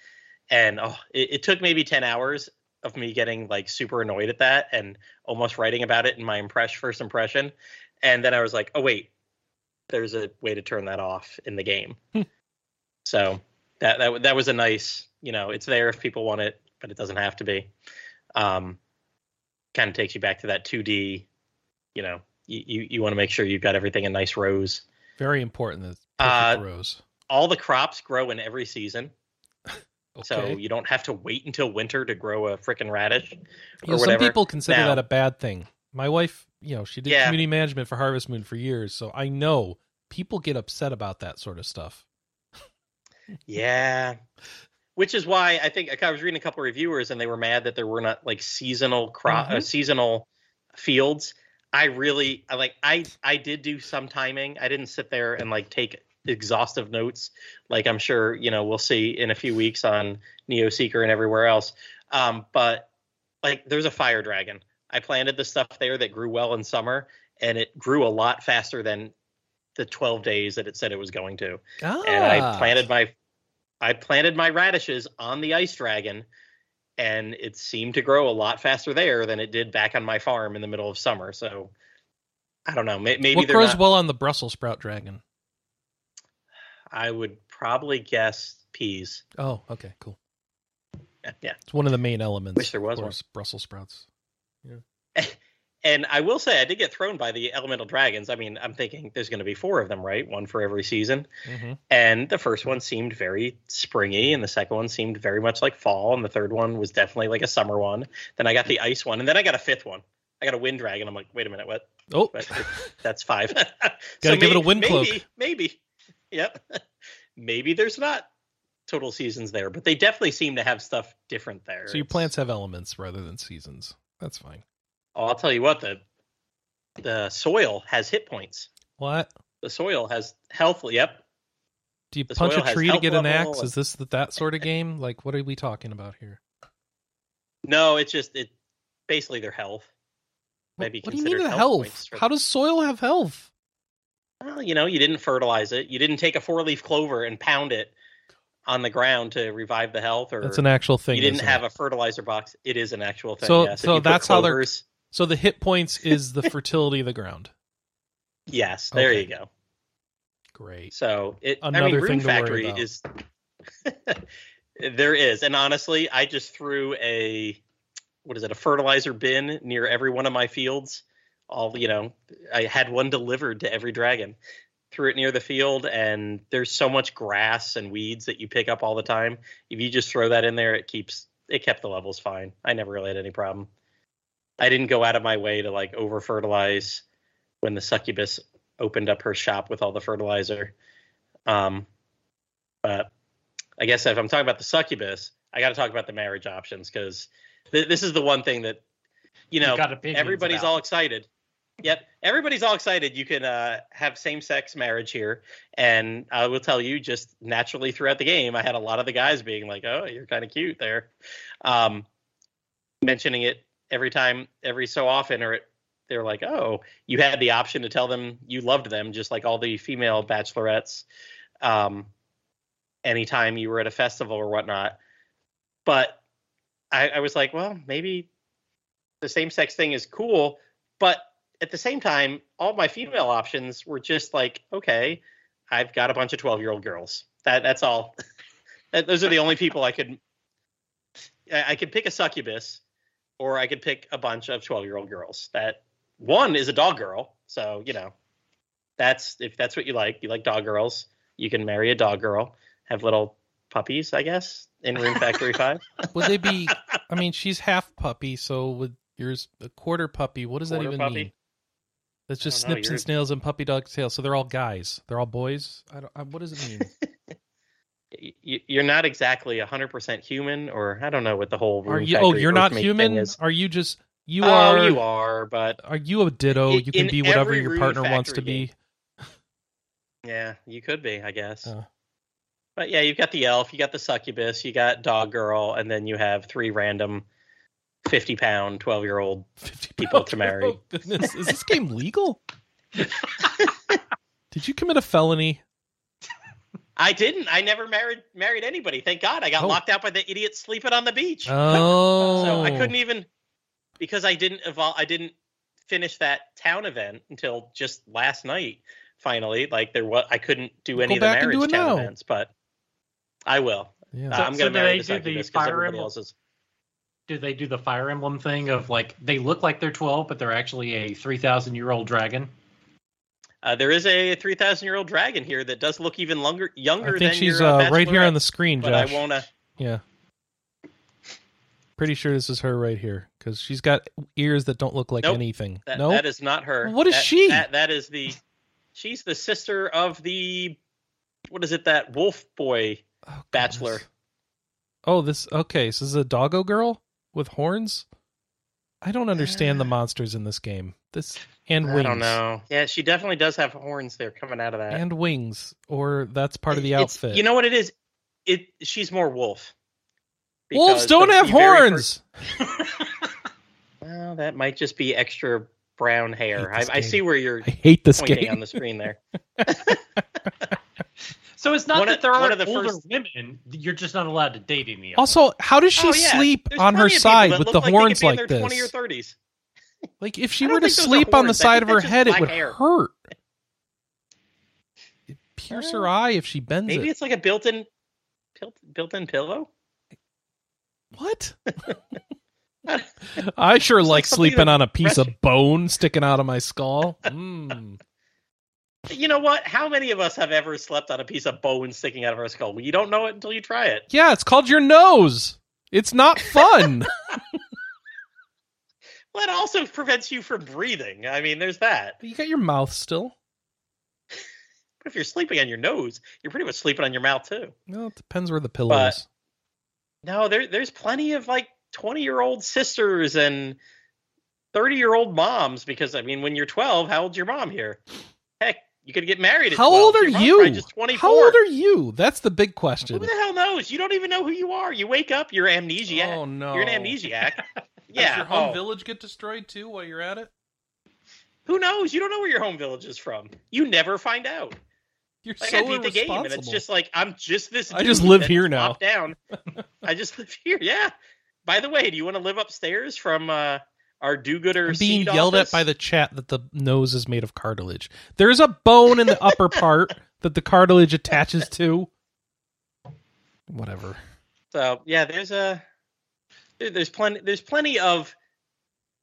And oh, it, it took maybe 10 hours of me getting like super annoyed at that and almost writing about it in my impress first impression. And then I was like, oh wait, there's a way to turn that off in the game. so that that that was a nice, you know, it's there if people want it, but it doesn't have to be. Um, kind of takes you back to that 2D. You know, you you, you want to make sure you've got everything in nice rows. Very important. Uh, perfect rows. All the crops grow in every season, Okay. so you don't have to wait until winter to grow a frickin' radish You or know, some people consider Now- that a bad thing. My wife, you know, she did Yeah. community management for Harvest Moon for years, so I know people get upset about that sort of stuff. Yeah. which is why I think I was reading a couple reviewers and they were mad that there were not like seasonal crop uh, Mhm. seasonal fields. I really I like I I did do some timing. I didn't sit there and like take exhaustive notes like I'm sure you know we'll see in a few weeks on Neoseeker and everywhere else. Um, but like there's a fire dragon. I planted the stuff there that grew well in summer, and it grew a lot faster than the 12 days that it said it was going to Ah, and I planted my I planted my radishes on the ice dragon and it seemed to grow a lot faster there than it did back on my farm in the middle of summer. So I don't know. Maybe what they're grows not, well on the Brussels sprout dragon? I would probably guess peas. Oh, okay, cool. Yeah, Yeah. It's one of the main elements. Wish there was of course, Brussels sprouts. And I will say I did get thrown by the elemental dragons. I mean, I'm thinking there's going to be four of them, right? One for every season. hmm And the first one seemed very springy, and the second one seemed very much like fall, and the third one was definitely like a summer one. Then I got the ice one, and then I got a fifth one. I got a wind dragon. I'm like, wait a minute, what? Oh, that's five. Gotta give it a wind cloak. Maybe, maybe. yep. maybe there's not total seasons there, but they definitely seem to have stuff different there. so your plants have elements rather than seasons. That's fine. Oh, I'll tell you what the the soil has hit points. What? The soil has health. Yep. Do you The punch a tree to get an axe? and- Is this the, that sort of game? Like, what are we talking about here? No, it's just it. Basically, their health. Maybe what do you mean health health? How does soil have health? Well, you know, you didn't fertilize it. You didn't take a four leaf clover and pound it on the ground to revive the health, or That's an actual thing. you didn't have it? a fertilizer box. It is an actual thing. So- yes. So that's how they're- So the hit points is the fertility of the ground. Yes, there Okay. you go. Great. So it. I Another mean, thing Rune Factory is. there is, and honestly, I just threw a what is it? A fertilizer bin near every one of my fields. All you know, I had one delivered to every dragon. Threw it near the field, and there's so much grass and weeds that you pick up all the time. If you just throw that in there, it keeps it kept the levels fine. I never really had any problem. I didn't go out of my way to like over fertilize when the succubus opened up her shop with all the fertilizer. Um, but I guess if I'm talking about the succubus, I got to talk about the marriage options because th- this is the one thing that you know everybody's about. all excited. Yep, everybody's all excited. You can uh, have same-sex marriage here, and I will tell you, just naturally throughout the game, I had a lot of the guys being like, "Oh, you're kind of cute there," um, mentioning it every time, every so often, or they're like, "Oh, you had the option to tell them you loved them," just like all the female bachelorettes. Um, anytime you were at a festival or whatnot, but I, I was like, well, maybe the same-sex thing is cool, but at the same time, all my female options were just like, okay, I've got a bunch of 12 year old girls. That that's all. Those are the only people I could. I could pick a succubus, or I could pick a bunch of 12 year old girls. That one is a dog girl, so you know, that's if that's what you like. You like dog girls. You can marry a dog girl, have little puppies, I guess, in Rune Factory Five. Would they be? I mean, she's half puppy, so would yours a quarter puppy? What does that even puppy? mean? That's just don't know, snips and snails and puppy dog tails. So they're all guys. They're all boys. I don't. I, what does it mean? You're not exactly 100% human, or I don't know what the whole. are Room you, oh you're not human. Are you just? You oh, are. you are, but Are you a ditto? You can be whatever your partner wants to be. yeah, you could be, I guess. Uh. But yeah, you've got the elf, you got the succubus, you got dog girl, and then you have three random 50 pound, 12 year old. people to marry. Oh, goodness, is this game legal? Did you commit a felony? I didn't. I never married married anybody. Thank God. I got Oh. locked out by the idiot sleeping on the beach. Oh, So I couldn't even because I didn't evolve. I didn't finish that town event until just last night. Finally, like there was, I couldn't do any Go of the back and do marriage it town now. events, but I will. Yeah. Uh, so- I'm going do to marry they the do the because Fire everybody Emblem- else is. Do they do the Fire Emblem thing of like they look like they're 12, but they're actually a 3,000 year old dragon? Uh, there is a 3,000 year old dragon here that does look even longer, younger I think than she's your, uh, uh, right here on the screen, But Josh. I won't. Uh, Yeah. Pretty sure this is her right here because she's got ears that don't look like Nope. anything. that, no, that is not her. What is That- she? That, that is the. She's the sister of the. What is it? That wolf boy Oh, bachelor. goodness. Oh, this okay. So this is a doggo girl with horns. I don't understand the Uh, monsters in this game. This and wings. I don't know. Yeah, she definitely does have horns there coming out of that. And wings, or that's part of the It's- outfit. You know what it is? It she's more wolf. Wolves don't have the very horns. Well, that might just be extra brown hair. hate I, I see where you're I hate this pointing game. on the screen there. So it's not One that of, there aren't the older first- women. You're just not allowed to date any of them. Also, how does she Oh, yeah. sleep There's on her plenty of people side with the like horns like their 20 or this? 30s. Like if she were to think those are sleep on the side of her head, it would hair. hurt. It'd pierce her Uh, eye if she bends Maybe it. it's like a built-in built, built-in pillow. What? I sure like, sleeping on a piece of bone sticking out of my skull. Mm. You know what? How many of us have ever slept on a piece of bone sticking out of our skull? Well, you don't know it until you try it. Yeah, it's called your nose. It's not fun. Well, it also prevents you from breathing. I mean, there's that. you got your mouth still. But if you're sleeping on your nose, you're pretty much sleeping on your mouth too. Well, it depends where the pillow But- is. No, there there's plenty of like 20 year old sisters and 30 year old moms because I mean when you're 12, how old's your mom here? Heck, you could get married at How 12. old are you? Just 24. How old are you? That's the big question. Who the hell knows? You don't even know who you are. You wake up, you're amnesiac. Oh no! You're an amnesiac. Does yeah. your home oh, village get destroyed too while you're at it? Who knows? You don't know where your home village is from. You never find out. You're Like so I beat the game, and it's just like I'm just this. I just live here now. Down. I just live here. Yeah. By the way, do you want to live upstairs from uh, our do-gooder? I'm being seed yelled office? at by the chat that the nose is made of cartilage. There's a bone in the upper part that the cartilage attaches to. Whatever. So yeah, there's a there- there's plenty there's plenty of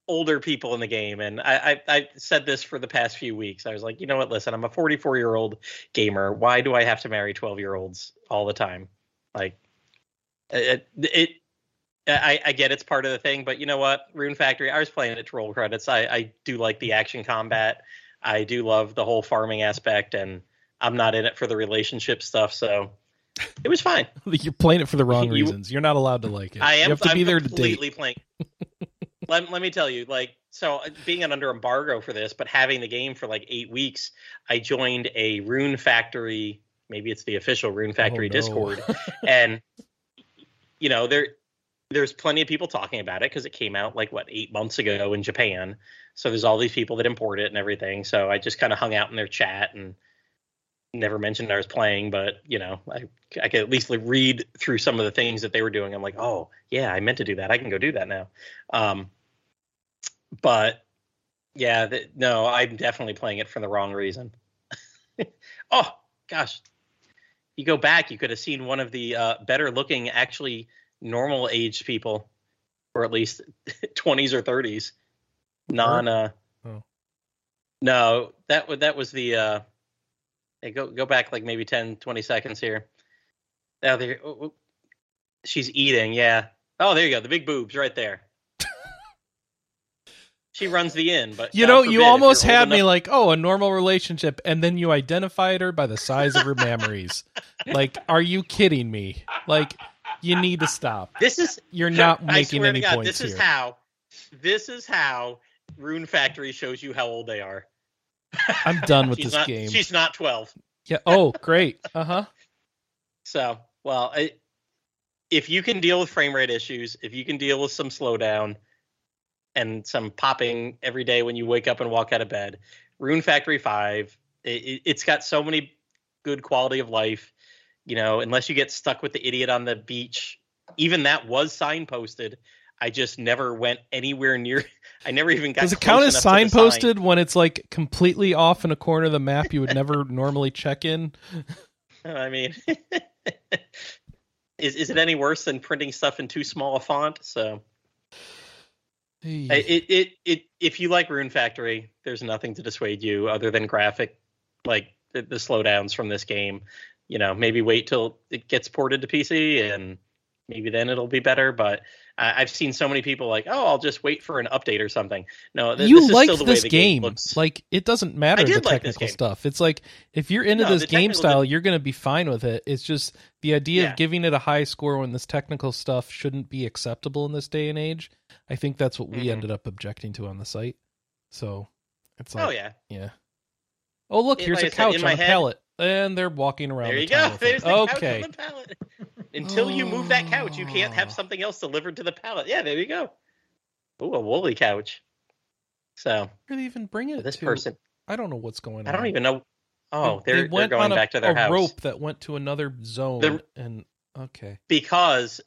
older people in the game, and I, I I said this for the past few weeks. I was like, you know what? Listen, I'm a 44 year old gamer. Why do I have to marry 12 year olds all the time? Like it it. I, I get it's part of the thing, but you know what? Rune Factory. I was playing it to roll credits. I, I do like the action combat. I do love the whole farming aspect, and I'm not in it for the relationship stuff. So it was fine. You're playing it for the wrong You- reasons. You're not allowed to like it. I am. You have to I'm be there to completely date. playing. let, let me tell you, like, so uh, being an under embargo for this, but having the game for like eight weeks, I joined a Rune Factory. Maybe it's the official Rune Factory no. Discord, and you know there there's plenty of people talking about it because it came out like what eight months ago in Japan. So there's all these people that import it and everything. So I just kind of hung out in their chat and never mentioned I was playing, but you know, I I could at least like read through some of the things that they were doing. I'm like, oh yeah, I meant to do that. I can go do that now. Um, but yeah, th- no, I'm definitely playing it for the wrong reason. oh gosh, you go back, you could have seen one of the uh, better looking, actually normal aged people, or at least 20s or 30s, non. Uh, Oh. No, that would that was the. Uh, hey, go go back like maybe 10, 20 seconds here. Now there, oh, oh. she's eating. Yeah. Oh, there you go. The big boobs right there. she runs the inn, but You know, you almost had me like, oh, a normal relationship, and then you identified her by the size of her memories. Like, are you kidding me? Like, you need to stop. This is You're not I making any God, points this is here. how. This is how Rune Factory shows you how old they are. I'm done with this not, game. She's not twelve. Yeah. Oh, great. Uh huh. So, well, I, if you can deal with frame rate issues, if you can deal with some slowdown and some popping every day when you wake up and walk out of bed, Rune Factory 5, it, it, it's got so many good quality of life. You know, unless you get stuck with the idiot on the beach, even that was signposted. I just never went anywhere near. I never even got. Does it count as the sign. signposted when it's like completely off in a corner of the map you would never normally check in? I mean, is is it any worse than printing stuff in too small a font? So. Hey. It, it it if you like Rune Factory, there's nothing to dissuade you other than graphic, like the, the slowdowns from this game. You know, maybe wait till it gets ported to PC and maybe then it'll be better. But I, I've seen so many people like, oh, I'll just wait for an update or something. No, th- you this is still the way this the game. looks. Like it doesn't matter the did like technical stuff. It's like if you're into No, this game style, did- you're going to be fine with it. It's just the idea Yeah. of giving it a high score when this technical stuff shouldn't be acceptable in this day and age. I think that's what we Mhm. ended up objecting to on the site. So it's like, oh yeah, yeah. Oh look, It- here's like a couch on a head- pallet, and they're walking around. there the you go. There's the couch okay. on the pallet. Until you move that couch, you can't have Oh. something else delivered to the pallet. Yeah, there you go. Ooh, a woolly couch. So Where they even bring it this to? person, I don't know what's going on. I don't even know. Oh, They- they're they they're going on a, back to their a house rope that went to another zone, The- and okay. because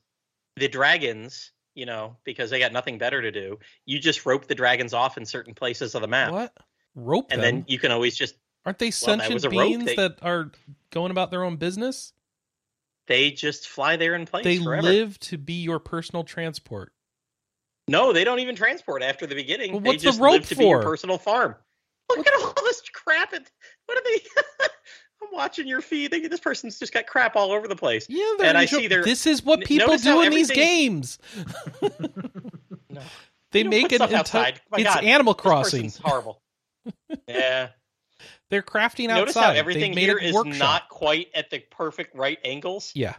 the dragons, you know, because they got nothing better to do. You just rope the dragons off in certain places of the map, What? Rope and them? then you can always just Aren't they Well, sentient rope beings they- that are going about their own business? They just fly there in place They forever. live to be your personal transport. No, they don't even transport after the beginning. Well, they what's the just rope live to be your for? personal farm. Look at all this crap. It, what are they? I'm watching your feed. They, this person's just got crap all over the place. Yeah, they're And I see they're- This is what people do in these games. No. They You make an outside. My It's God, Animal Crossing. horrible. yeah. They're crafting Notice outside. how everything here a workshop. not quite at the perfect right angles. Yeah,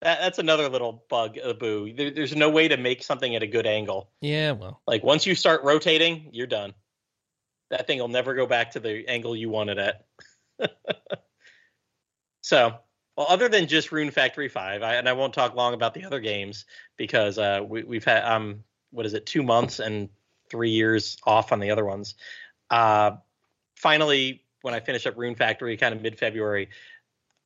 That, that's another little bug, boo. There, there's no way to make something at a good angle. yeah. Well, Like once you start rotating, you're done. That thing will never go back to the angle you want it at. so, well, other than just Rune Factory Five, I, and I won't talk long about the other games because uh, we, we've had um, what is it, two months and three years off on the other ones. Uh, finally, when I finished up Rune Factory, kind of mid February,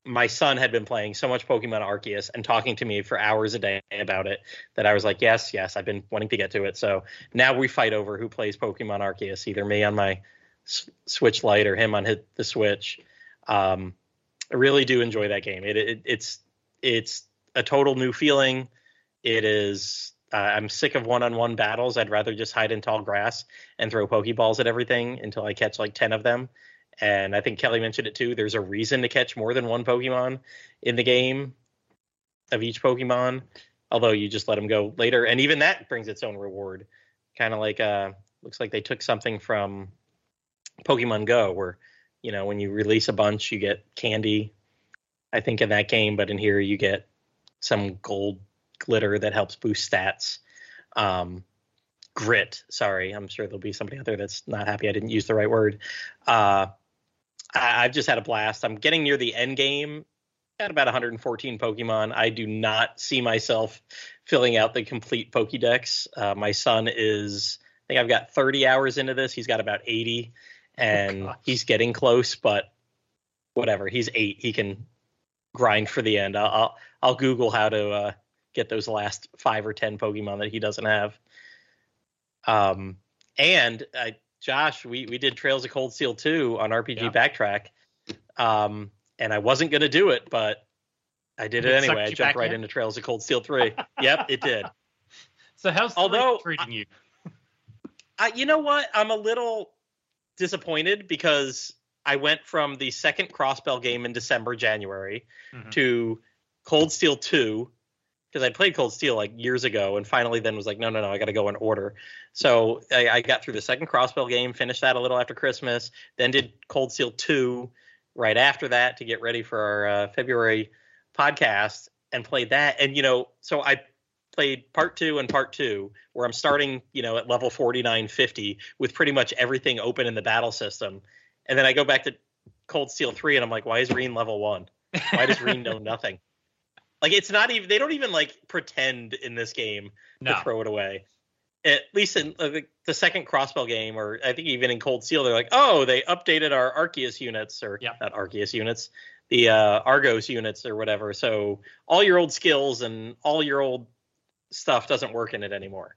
my son had been playing so much Pokemon Arceus and talking to me for hours a day about it that I was like, yes, yes, I've been wanting to get to it. So now we fight over who plays Pokemon Arceus, either me on my S- Switch Lite or him on his, the Switch. Um, I really do enjoy that game. It, it it's it's a total new feeling. It is. Uh, I'm sick of one-on-one battles. I'd rather just hide in tall grass and throw Pokeballs at everything until I catch like ten of them. And I think Kelly mentioned it too. There's a reason to catch more than one Pokemon in the game of each Pokemon, although you just let them go later. And even that brings its own reward. Kind of like uh looks like they took something from Pokemon Go where, you know, when you release a bunch you get candy. I think in that game, but in here you get some gold glitter that helps boost stats. Um grit, sorry. I'm sure there'll be somebody out there that's not happy I didn't use the right word. Uh I, I've just had a blast. I'm getting near the end game at about 114 Pokemon. I do not see myself filling out the complete Pokédex. Uh, my son is, I think I've got 30 hours into this. He's got about 80, and gosh. he's getting close, but whatever. He's eight. He can grind for the end. I'll I'll, I'll Google how to uh, get those last five or 10 Pokemon that he doesn't have. Um, and uh, Josh, we we did Trails of Cold Steel 2 on RPG Yeah. Backtrack. Um, and I wasn't going to do it, but I did it It anyway. I jumped right in? into Trails of Cold Steel 3. yep, it did. So how's Although- three treating you? Uh, you know what? I'm a little disappointed because I went from the second Crossbell game in December, January Mhm. to Cold Steel 2 because I played Cold Steel like years ago and finally then was like, no, no, no, I got to go in order. So I, I got through the second Crossbell game, finished that a little after Christmas, then did Cold Steel 2 right after that to get ready for our uh, February podcast and played that. And, you know, so I played part two and part two where I'm starting, you know, at level 4950 with pretty much everything open in the battle system. And then I go back to Cold Steel 3 and I'm like, why is Rean level one? Why does Rean know nothing? Like it's not even they don't even like pretend in this game no. to throw it away. At least in uh, the, the second Crossbell game, or I think even in Cold Steel, they're like, oh, they updated our Arceus units, or Yep. not Arceus units, the uh, Argos units or whatever. So all your old skills and all your old stuff doesn't work in it anymore.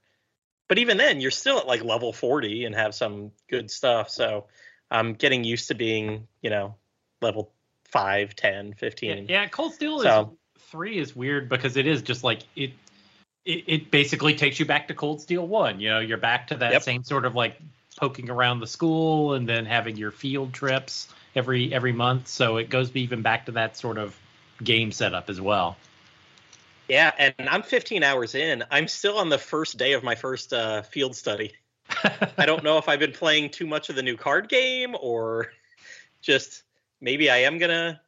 But even then, you're still at like level 40 and have some good stuff. So I'm getting used to being, you know, level 5, 10, 15. Yeah, yeah, Cold Steel is So- three is weird because it is just like it, it. It basically takes you back to Cold Steel one. You know, you're back to that Yep. same sort of like poking around the school and then having your field trips every every month. So it goes even back to that sort of game setup as well. Yeah, and I'm 15 hours in. I'm still on the first day of my first uh, field study. I don't know if I've been playing too much of the new card game or just maybe I am gonna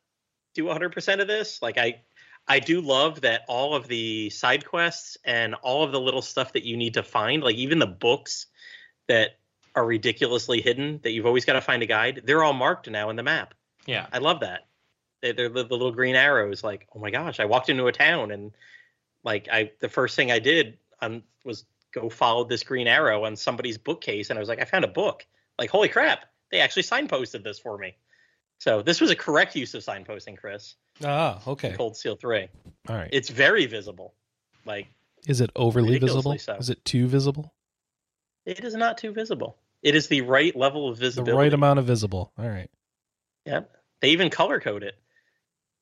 do 100% of this. Like I, I do love that all of the side quests and all of the little stuff that you need to find, like even the books that are ridiculously hidden that you've always got to find a guide. They're all marked now in the map. yeah. I love that. They- They're the, the little green arrows. Like, oh my gosh, I walked into a town and like I the first thing I did um, was go follow this green arrow on somebody's bookcase, and I was like, I found a book. Like, holy crap, they actually signposted this for me. So this was a correct use of signposting, Chris. Ah, okay. Cold Steel Three. All right. It's very visible. Like Is it overly visible? so. Is it too visible? it is not too visible. It is the right level of visibility. The right amount of visible. All right. Yep. They even color code it.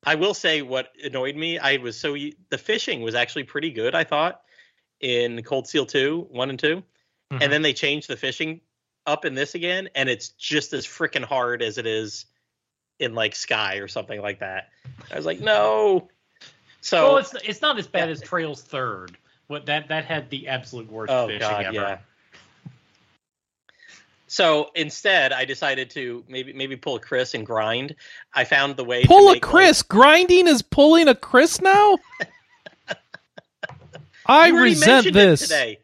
I will say what annoyed me, I was so the fishing was actually pretty good, I thought, in Cold Steel 2, 1 and 2. Mhm. And then they changed the fishing up in this again, and it's just as freaking hard as it is in like Sky or something like that. I was like, no. So well, it's it's not as bad Yeah. as Trails Third. What that that had the absolute worst oh fishing god, ever. yeah. So instead, I decided to maybe maybe pull a Chris and grind. I found the way Pull to a make, like- Chris. Grinding is pulling a Chris now? I resent this. today.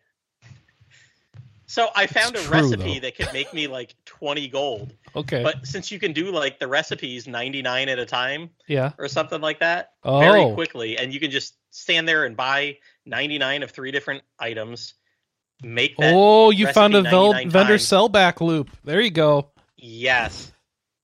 So I found It's a true, recipe though. that could make me like 20 gold. Okay. But since you can do like the recipes 99 at a time yeah. or something like that Oh. very quickly and you can just stand there and buy 99 of three different items, make that Oh, you found a vel- vendor times. sellback loop. There you go. Yes.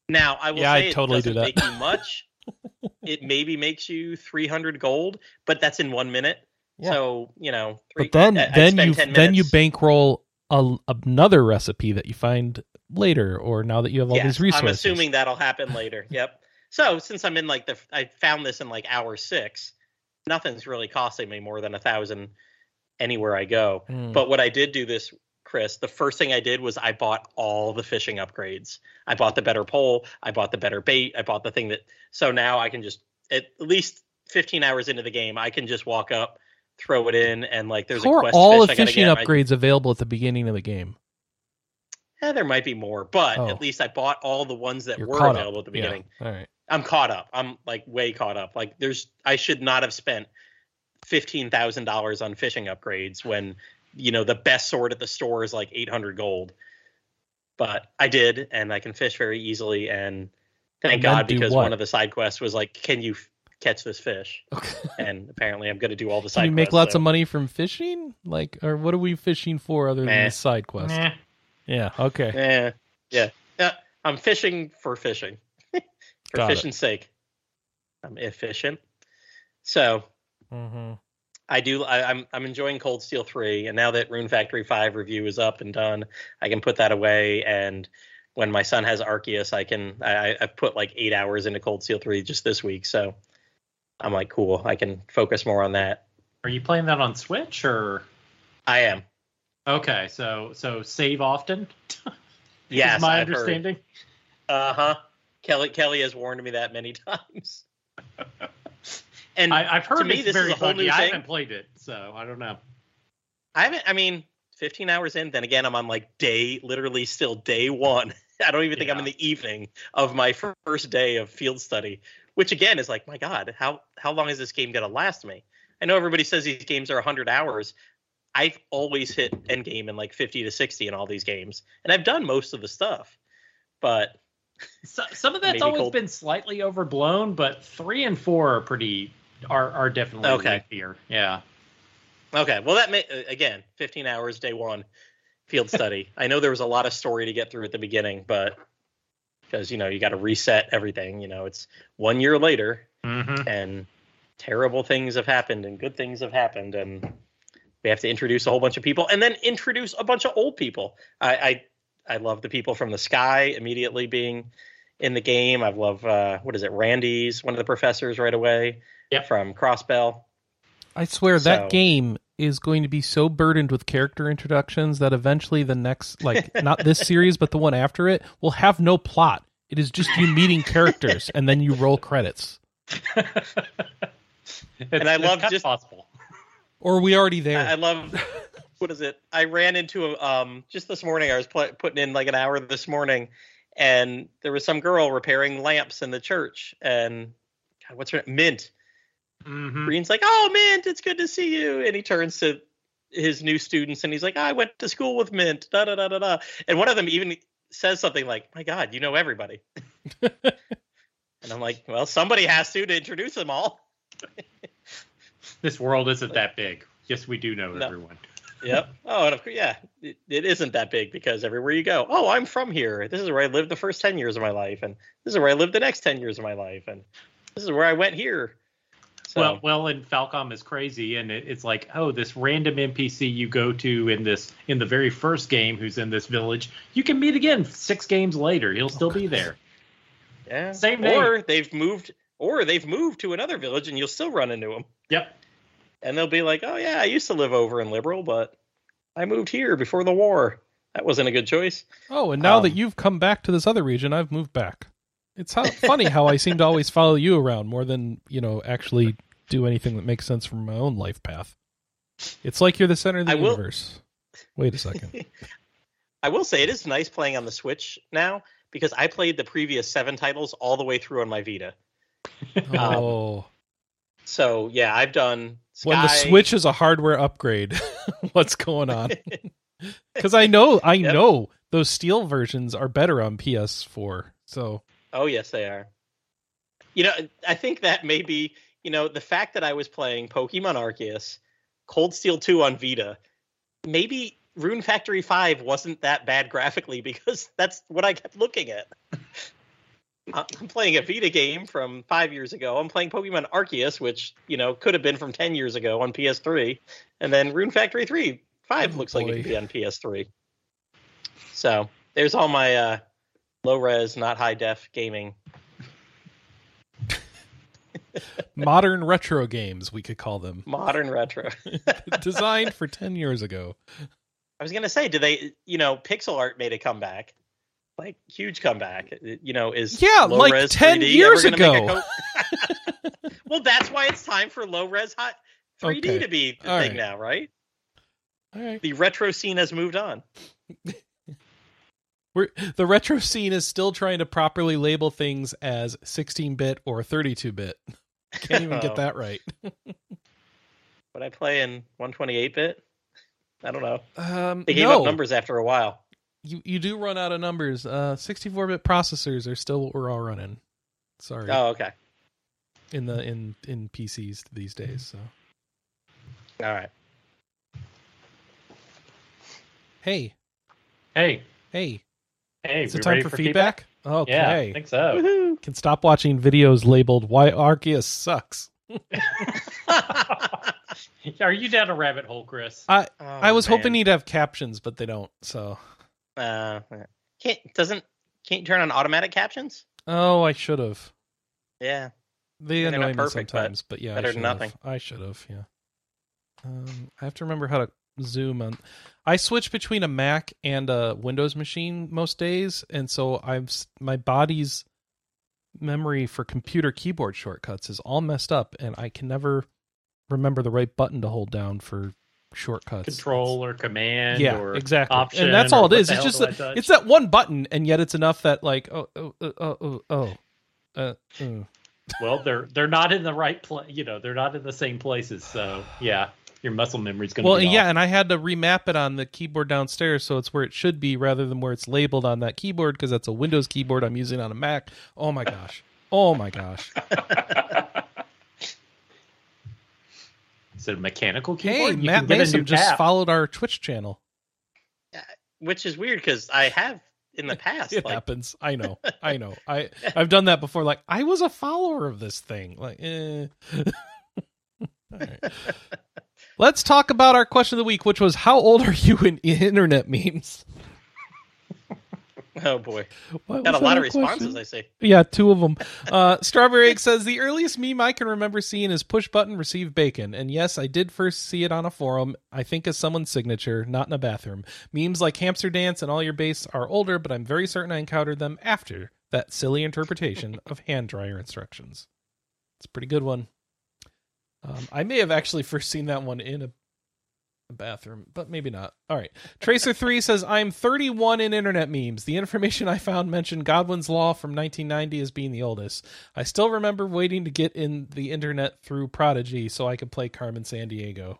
Now I will Yeah, say it totally do doesn't that. make you much. it maybe makes you 300 gold, but that's in one minute. Yeah. So you know, three, But then, I- then you then you bankroll a, another recipe that you find later, or now that you have all Yes, these resources. I'm assuming that'll happen later. Yep. So since I'm in like the, I found this in like hour six. Nothing's really costing me more than a thousand anywhere I go. Hmm. But what I did do this, Chris, the first thing I did was I bought all the fishing upgrades. I bought the better pole. I bought the better bait. I bought the thing that. So now I can just at least 15 hours into the game, I can just walk up, throw it in, and like there's How a quest all fish the I fishing get. I- upgrades available at the beginning of the game? Eh, there might be more, but Oh. at least I bought all the ones that You're were available up. at the Yeah. beginning. All right. I'm caught up. I'm like way caught up. Like there's I should not have spent fifteen thousand dollars on fishing upgrades when you know the best sword at the store is like eight hundred gold. But I did, and I can fish very easily. And thank And God because what? one of the side quests was like, "Can you f- catch this fish?" Okay. And apparently, I'm going to do all the side. Can you make quests, lots so- of money from fishing? Like, or what are we fishing for other than Meh. the side quest? Nah. Yeah. Okay. Eh, yeah, yeah. I'm fishing for fishing, for Got it. fishing's sake. I'm efficient. So hmm I do. I, I'm I'm enjoying Cold Steel three, and now that Rune Factory five review is up and done, I can put that away. And when my son has Arceus, I can. I, I've put like eight hours into Cold Steel three just this week, so I'm like, cool. I can focus more on that. Are you playing that on Switch or? I am. Okay, so so save often. Yes, my I've understanding. Uh huh. Kelly Kelly has warned me that many times. and I, I've to heard me, it's this is very a whole buggy. new I haven't played it, so I don't know. I haven't. I mean, 15 hours in. Then again, I'm on like day, literally still day one. I don't even think I'm in the evening of my first day of field study, which again is like, my God, how how long is this game gonna last me? I know everybody says these games are 100 hours. I've always hit end game in like 50 to 60 in all these games, and I've done most of the stuff. But So, some of that's always cold- been slightly overblown, but three and four are pretty are are definitely Okay. here. Yeah. Okay, well that may again, 15 hours day one, field study. I know there was a lot of story to get through at the beginning, but because you know you got to reset everything. You know, it's one year later, Mm-hmm. and terrible things have happened, and good things have happened, and we have to introduce a whole bunch of people, and then introduce a bunch of old people. I I, I love the people from the sky immediately being in the game. I love uh, what is it, Randy's one of the professors right away. Yep. From Crossbell. I swear So- that game is going to be so burdened with character introductions that eventually the next, like, not this series, but the one after it, will have no plot. It is just you meeting characters and then you roll credits. It's, And I it's love kinda just- possible. Or are we already there? I I love what is it? I ran into a um just this morning. I was pl- putting in like an hour this morning, and there was some girl repairing lamps in the church. And God, what's her name? Mint. Mhm. Green's like, "Oh, Mint, it's good to see you." And he turns to his new students and he's like, "I went to school with Mint." Da da da da da. And one of them even says something like, "My God, you know everybody." and I'm like, "Well, somebody has to to introduce them all." This world isn't that big. Yes, we do know No. everyone. yep. Oh, and of course, yeah, it, it isn't that big because everywhere you go, oh, I'm from here. This is where I lived the first ten years of my life, and this is where I lived the next ten years of my life, and this is where I went here. So, Well, well, and Falcom is crazy, and it, it's like, oh, this random NPC you go to in this in the very first game, who's in this village, you can meet again six games later. He'll still be there. yeah. same Or they've moved, or they've moved to another village, and you'll still run into him. Yep. And they'll be like, oh yeah, I used to live over in Liberl, but I moved here before the war. That wasn't a good choice. oh, and now um, that you've come back to this other region, I've moved back. It's how, funny how I seem to always follow you around more than you know actually do anything that makes sense from my own life path. It's like you're the center of the I will- universe. Wait a second. I will say it is nice playing on the Switch now because I played the previous seven titles all the way through on my Vita. Oh, So yeah, I've done. Sky, when the Switch is a hardware upgrade, what's going on? Because I know, I Yep. know those steel versions are better on PS4. So Oh yes, they are. You know, I think that maybe you know the fact that I was playing Pokemon Arceus, Cold Steel Two on Vita, maybe Rune Factory Five wasn't that bad graphically because that's what I kept looking at. Uh, I'm playing a Vita game from five years ago. I'm playing Pokemon Arceus, which you know could have been from ten years ago on PS3, and then Rune Factory Three Five Oh, looks like it could be on PS3. So there's all my uh, low res, not high def gaming. modern retro games, we could call them, Modern retro. designed for ten years ago. I was gonna say, do they? You know, pixel art made a comeback, like huge comeback. You know, is Yeah, low like res 10 3D years ever gonna make ago. co- well, that's why it's time for low res hot 3D Okay. to be the All thing right. now, right? All right, The retro scene has moved on. we're the retro scene is still trying to properly label things as 16-bit or 32-bit. Can't even Oh. get that right. But I play in 128 bit. I don't know. Um, They gave no, up numbers after a while. You you do run out of numbers. Uh, 64-bit processors are still what we're all running. Sorry, Oh, okay. in the in in PCs these days. So All right. hey, Hey, hey, hey, is it time ready for, feedback? Okay. Yeah, I think so. Woohoo. Can stop watching videos labeled "Why Arceus sucks." Are you down a rabbit hole, Chris? I Oh, I was man. hoping he'd have captions, but they don't. So Uh, can't doesn't can't turn on automatic captions? oh, I should have. Yeah. They they're annoy not me perfect, but sometimes, but, yeah, I better should than have. nothing. I should have. Yeah. Um, I have to remember how to zoom on. I switch between a Mac and a Windows machine most days, and so I'm s- my body's memory for computer keyboard shortcuts is all messed up, and I can never remember the right button to hold down for shortcuts. Control or command yeah, or exactly. option and that's all it is. It's just that, it's that one button, and yet it's enough that like oh oh oh oh oh. oh. Uh, mm. well, they're they're not in the right place. You know, they're not in the same places. So yeah, your muscle memory's going to Well, be yeah, off. and I had to remap it on the keyboard downstairs, so it's where it should be rather than where it's labeled on that keyboard because that's a Windows keyboard I'm using on a Mac. Oh my gosh! Oh my gosh! Is it a mechanical Hey, keyboard? You Matt can Mason just tab. followed our Twitch channel. Which is weird because I have in the past. It like, happens. I know. I know. I I've done that before. Like I was a follower of this thing. Like, eh. All right. Let's talk about our question of the week, which was, "How old are you in internet memes?" oh boy, What got a lot of responses. question? I see. Yeah, two of them. Uh, Strawberry Egg says the earliest meme I can remember seeing is push button receive bacon, and yes, I did first see it on a forum. I think as someone's signature, not in a bathroom. Memes like hamster dance and all your base are older, but I'm very certain I encountered them after that silly interpretation of hand dryer instructions. It's a pretty good one. Um, I may have actually first seen that one in a bathroom, but maybe not. All right. Tracer three says I'm 31 in internet memes. The information I found mentioned Godwin's Law from 1990 as being the oldest. I still remember waiting to get in the internet through Prodigy so I could play Carmen Sandiego.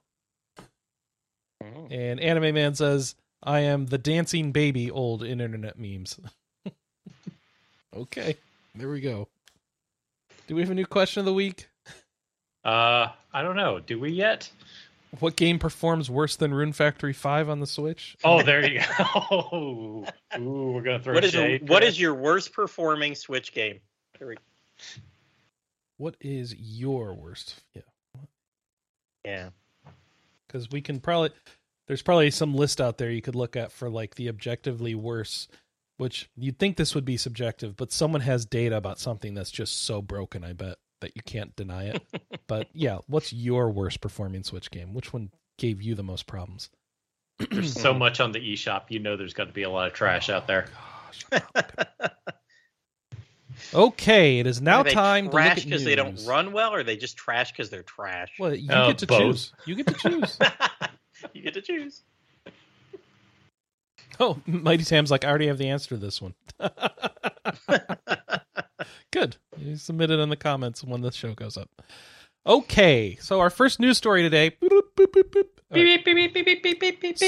Mm. And Anime Man says I am the dancing baby old in internet memes. okay, there we go. Do we have a new question of the week? Uh, I don't know. Do we yet? What game performs worse than Rune Factory 5 on the Switch? Oh, there you go. Ooh, we're gonna throw What is shade. what there. is your worst performing Switch game? There we- What is your worst? Yeah, Yeah. because we can probably there's probably some list out there you could look at for like the objectively worse, which you'd think this would be subjective, but someone has data about something that's just so broken. I bet that you can't deny it. but yeah, what's your worst performing Switch game? Which one gave you the most problems? There's so much on the eShop. You know, there's got to be a lot of trash oh, out there. Gosh. okay, it is now Are they time to trash because they don't run well, or are they just trash because they're trash? Well, you Oh, get to both. choose. You get to choose. you get to choose. Oh, Mighty Sam's like, I already have the answer to this one. Good. You submit it in the comments when the show goes up. Okay, so our first news story today.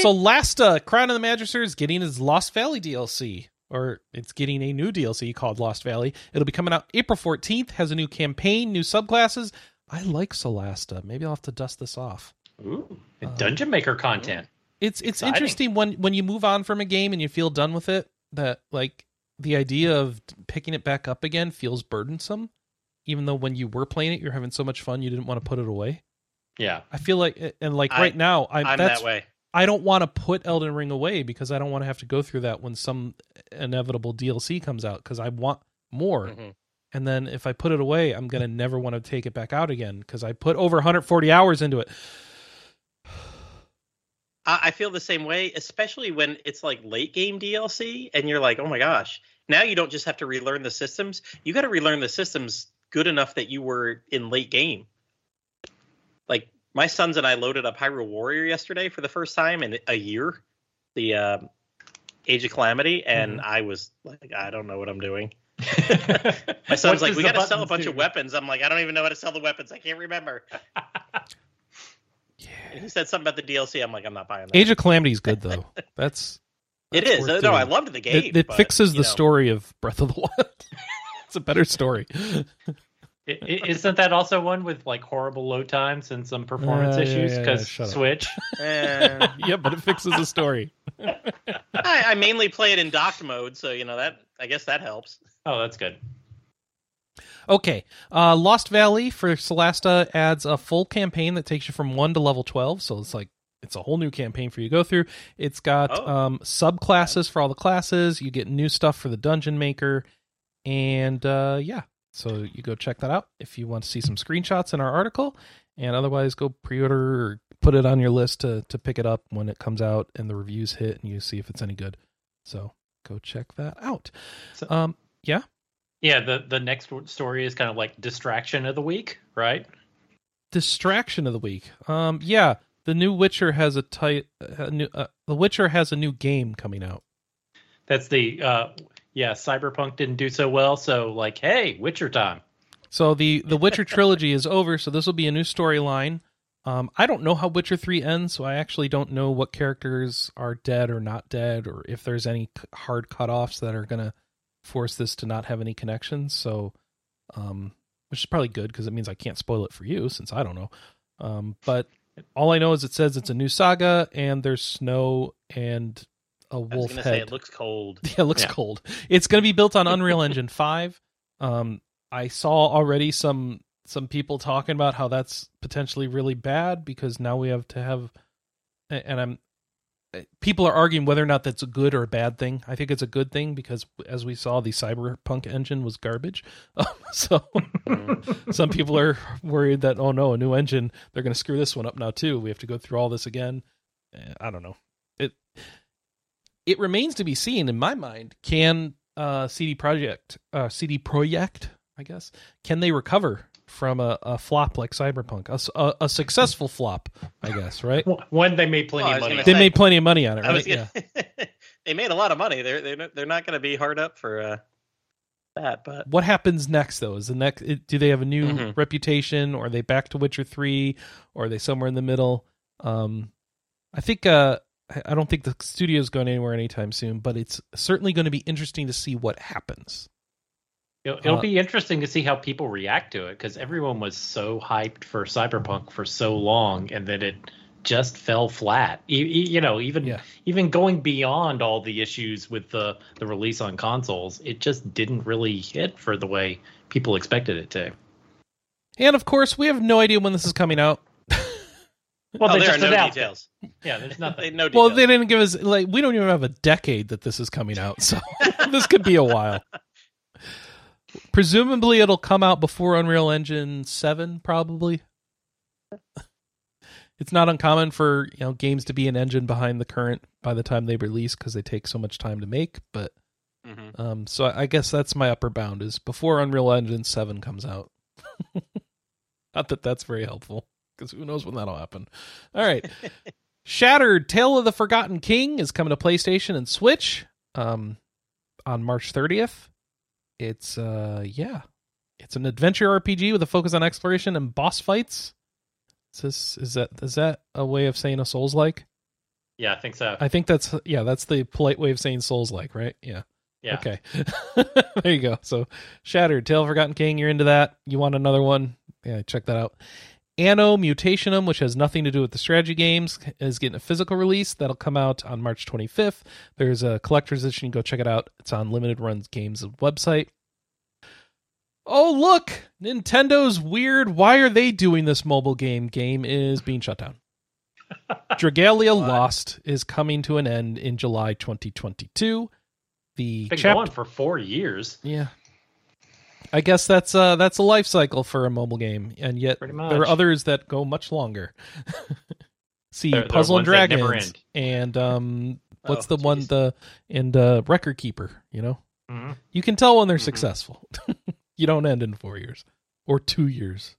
Solasta, Crown of the Magister, is getting his Lost Valley DLC. Or it's getting a new DLC called Lost Valley. It'll be coming out April 14th, has a new campaign, new subclasses. I like Solasta. Maybe I'll have to dust this off. Ooh, um, dungeon maker content. It's it's Exciting. interesting when when you move on from a game and you feel done with it that like the idea of picking it back up again feels burdensome even though when you were playing it you're having so much fun you didn't want to put it away Yeah. i feel like and like I- right now I'm that's that way. i don't want to put elden ring away because i don't want to have to go through that when some inevitable dlc comes out because i want more Mhm. and then if i put it away i'm gonna never want to take it back out again because i put over 140 hours into it I feel the same way, especially when it's like late game DLC, and you're like, oh my gosh, now you don't just have to relearn the systems; you got to relearn the systems good enough that you were in late game. Like my sons and I loaded up Hyrule Warrior yesterday for the first time in a year, the uh, Age of Calamity, and I was like, I don't know what I'm doing. My son's like, we got to sell a bunch of weapons. I'm like, I don't even know how to sell the weapons. I can't remember. yeah And he said something about the DLC. I'm like, I'm not buying that. age of calamity is good though that's It that's No, doing. I loved the game. it, it but, fixes the know, story of Breath of the Wild. it's a better story. I- i- Isn't that also one with like horrible load times and some performance Uh, yeah, issues yeah, yeah, because. Switch? eh. yeah, but it fixes the story. I, I mainly play it in docked mode, so you know that. I guess that helps. Oh, that's good. Okay, uh, Lost Valley for Solasta adds a full campaign that takes you from one to level twelve. So it's like it's a whole new campaign for you to go through. It's got Oh. um, subclasses for all the classes. You get new stuff for the dungeon maker, and uh, yeah, so you go check that out if you want to see some screenshots in our article, and otherwise go pre-order or put it on your list to to pick it up when it comes out and the reviews hit and you see if it's any good. So go check that out. So- Um, yeah. Yeah, the the next story is kind of like distraction of the week, right? distraction of the week. Um, yeah, the new Witcher has a tight. A new, uh, the Witcher has a new game coming out. That's the uh yeah, Cyberpunk didn't do so well, so like, hey, Witcher time. So the the Witcher trilogy is over. So this will be a new storyline. Um, I don't know how Witcher three ends, so I actually don't know what characters are dead or not dead, or if there's any hard cutoffs that are gonna force this to not have any connections. So, um, which is probably good because it means I can't spoil it for you since I don't know. Um, but all I know is it says it's a new saga and there's snow and a I was wolf gonna head. say it looks cold. Yeah, it looks Yeah. cold. It's going to be built on Unreal Engine 5. Um, I saw already some some people talking about how that's potentially really bad because now we have to have and I'm people are arguing whether or not that's a good or a bad thing. I think it's a good thing because as we saw the Cyberpunk engine was garbage. Um, so some people are worried that oh no, a new engine, they're going to screw this one up now too. We have to go through all this again. Eh, I don't know. It it remains to be seen in my mind. Can uh, CD Projekt, uh, CD Projekt, I guess, can they recover from a, a flop like Cyberpunk, a successful flop, I guess, right? When they made plenty Well, I of money. They say- made plenty of money on it, right? gonna, Yeah. they made a lot of money. They're they're not, they're not going to be hard up for uh, that. But What happens next though? Is the next do they have a new Mhm. reputation or are they back to Witcher 3 or are they somewhere in the middle? Um I think uh I- I don't think the studio's going anywhere anytime soon, but it's certainly going to be interesting to see what happens. It'll, it'll Uh, be interesting to see how people react to it because everyone was so hyped for Cyberpunk for so long, and then it just fell flat. E- e- You, know, even Yeah. even going beyond all the issues with the the release on consoles, it just didn't really hit for the way people expected it to. And of course, we have no idea when this is coming out. Well, oh, they there are no announced it. details. Yeah, there's nothing. no details. Well, they didn't give us like we don't even have a decade that this is coming out, so this could be a while. Presumably, it'll come out before Unreal Engine Seven, probably. It's not uncommon for you know games to be an engine behind the current by the time they release because they take so much time to make. But Mhm. um, so I guess that's my upper bound is before Unreal Engine Seven comes out. not that that's very helpful because who knows when that'll happen. All right. Shattered Tale of the Forgotten King is coming to PlayStation and Switch um, on March 30th. It's uh yeah. It's an adventure RPG with a focus on exploration and boss fights. Is this is that is that a way of saying a Souls like? Yeah, I think so. I think that's yeah, that's the polite way of saying Souls like, right? Yeah. yeah. Okay. there you go. So Shattered, Tale of Forgotten King, you're into that. You want another one? Yeah, check that out. Anno Mutationum, which has nothing to do with the strategy games, is getting a physical release. That'll come out on March 25th. There's a collector's edition. Go check it out. It's on Limited Runs Games website. Oh, look! Nintendo's weird. Why are they doing this mobile game? Game is being shut down. Dragalia Lost is coming to an end in July 2022. The Been chap- going for four years. yeah. I guess that's uh that's a life cycle for a mobile game, and yet there are others that go much longer. See, There- there Puzzle and ones Dragons, and um, what's Oh, the one the and uh, Record Keeper. You know, Mhm. you can tell when they're Mhm. successful. you don't end in four years or two years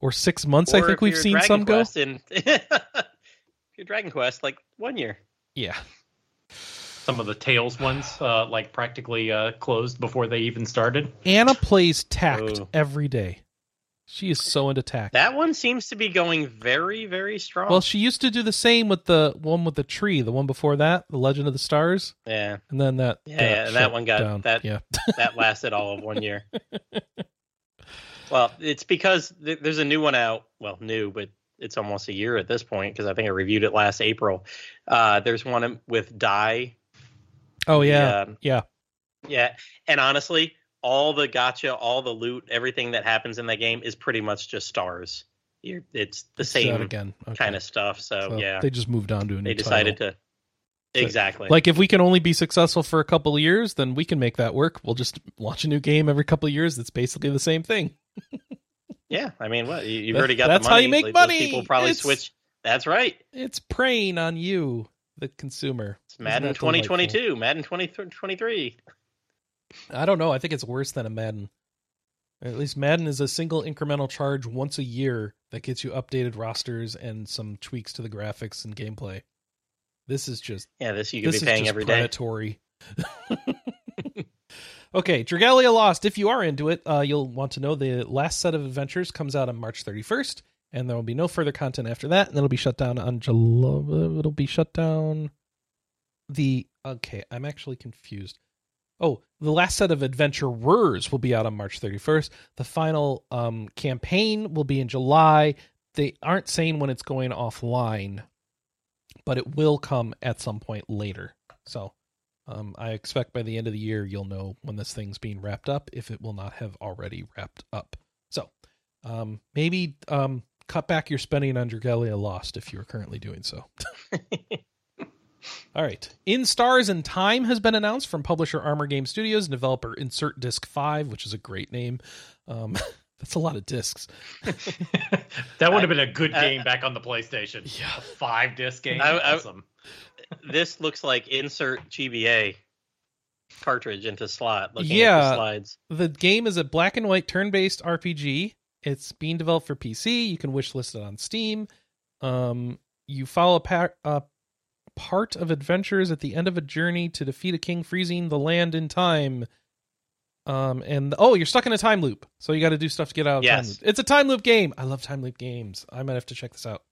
or six months. I think we've seen Dragon some go. In, if you're Dragon Quest, like one year. Yeah, Some of the Tales ones, uh, like practically uh, closed before they even started. Anna plays Tact Oh. every day. She is so into Tact. That one seems to be going very, very strong. Well, she used to do the same with the one with the tree, the one before that, the Legend of the Stars, yeah, and then that Yeah, got yeah, that one got- down. that- yeah. that lasted all of one year. well, it's because th- there's a new one out. Well, new, but it's almost a year at this point because I think I reviewed it last April. Uh, there's one with Dai. Oh yeah, The, um, yeah. yeah, and honestly, all the gacha, all the loot, everything that happens in that game is pretty much just stars. You're, it's the that same again. Okay. kind of stuff. So, So yeah, they just moved on to a new they decided title. to exactly. Like if we can only be successful for a couple of years, then we can make that work. We'll just launch a new game every couple of years that's basically the same thing. yeah, I mean, what you, you've That- already got that's the how you make Like, money. People probably It's- switch. That's right. It's preying on you, the consumer. It's Madden that delightful? 2022, Madden 2023. I don't know. I think it's worse than a Madden. At least Madden is a single incremental charge once a year that gets you updated rosters and some tweaks to the graphics and gameplay. This is just Yeah, this you could this be paying every day. predatory. okay, Dragalia Lost. If you are into it, uh, you'll want to know the last set of adventures comes out on March 31st, and there will be no further content after that. And it'll be shut down on July. It'll be shut down. The okay, I'm actually confused. Oh, the last set of adventurers will be out on March 31st. The final um, campaign will be in July. They aren't saying when it's going offline, but it will come at some point later. So um, I expect by the end of the year you'll know when this thing's being wrapped up, if it will not have already wrapped up. So um, maybe um, cut back your spending on Dragalia Lost if you're currently doing so. All right. In Stars and Time has been announced from publisher Armor Game Studios, and developer Insert Disc 5, which is a great name. Um, that's a lot of discs. that would have been a good Uh, game back on the PlayStation. Yeah. A five disc game. I- I- awesome. this looks like insert GBA cartridge into slot. Looking Yeah. at the slides. The game is a black and white turn based RPG It's being developed for PC. You can wishlist it on Steam. Um, you follow a, pa- a part of adventures at the end of a journey to defeat a king freezing the land in time. Um, and oh, you're stuck in a time loop, so you got to do stuff to get out of time Yes. loop. It's a time loop game. I love time loop games. I might have to check this out.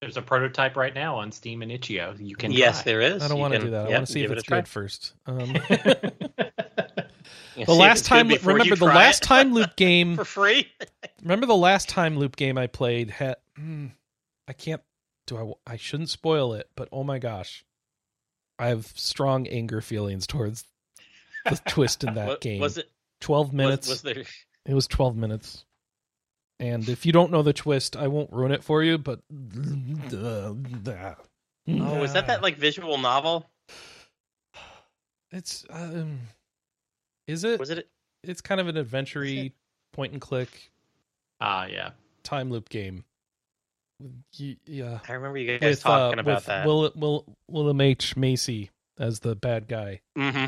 There's a prototype right now on Steam and itch.io. You can yes, try. there is. I don't want to do that. I want to see if give it it's try. good first. Um, the last time, remember the last it time loop game. for free. remember the last time loop game I played had. mm, I can't. Do I? I shouldn't spoil it, but oh my gosh, I have strong anger feelings towards the twist in that What- game. Was it? Twelve minutes. was there? It was 12 minutes. And if you don't know the twist, I won't ruin it for you, but Oh, is that that like visual novel? It's um is it? Was it? It's kind of an adventure point and click Ah, yeah. time loop game. Yeah. I remember you guys With, uh, talking about that. Will, Will, William H. Macy as the bad guy. hmm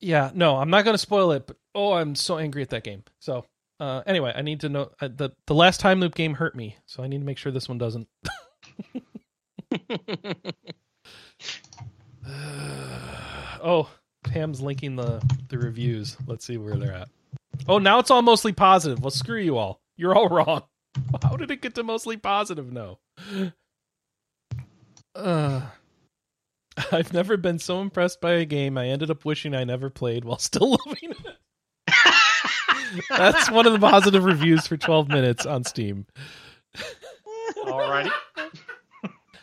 Yeah, no, I'm not going to spoil it, but oh, I'm so angry at that game. So, uh, anyway, I need to know uh, the the last time loop game hurt me, so I need to make sure this one doesn't. oh, Pam's linking the the reviews. Let's see where they're at. Oh, now it's all mostly positive. Well, screw you all. You're all wrong. How did it get to mostly positive? No. Uh, I've never been so impressed by a game. I ended up wishing I never played while still loving it. That's one of the positive reviews for 12 minutes on Steam. Alrighty.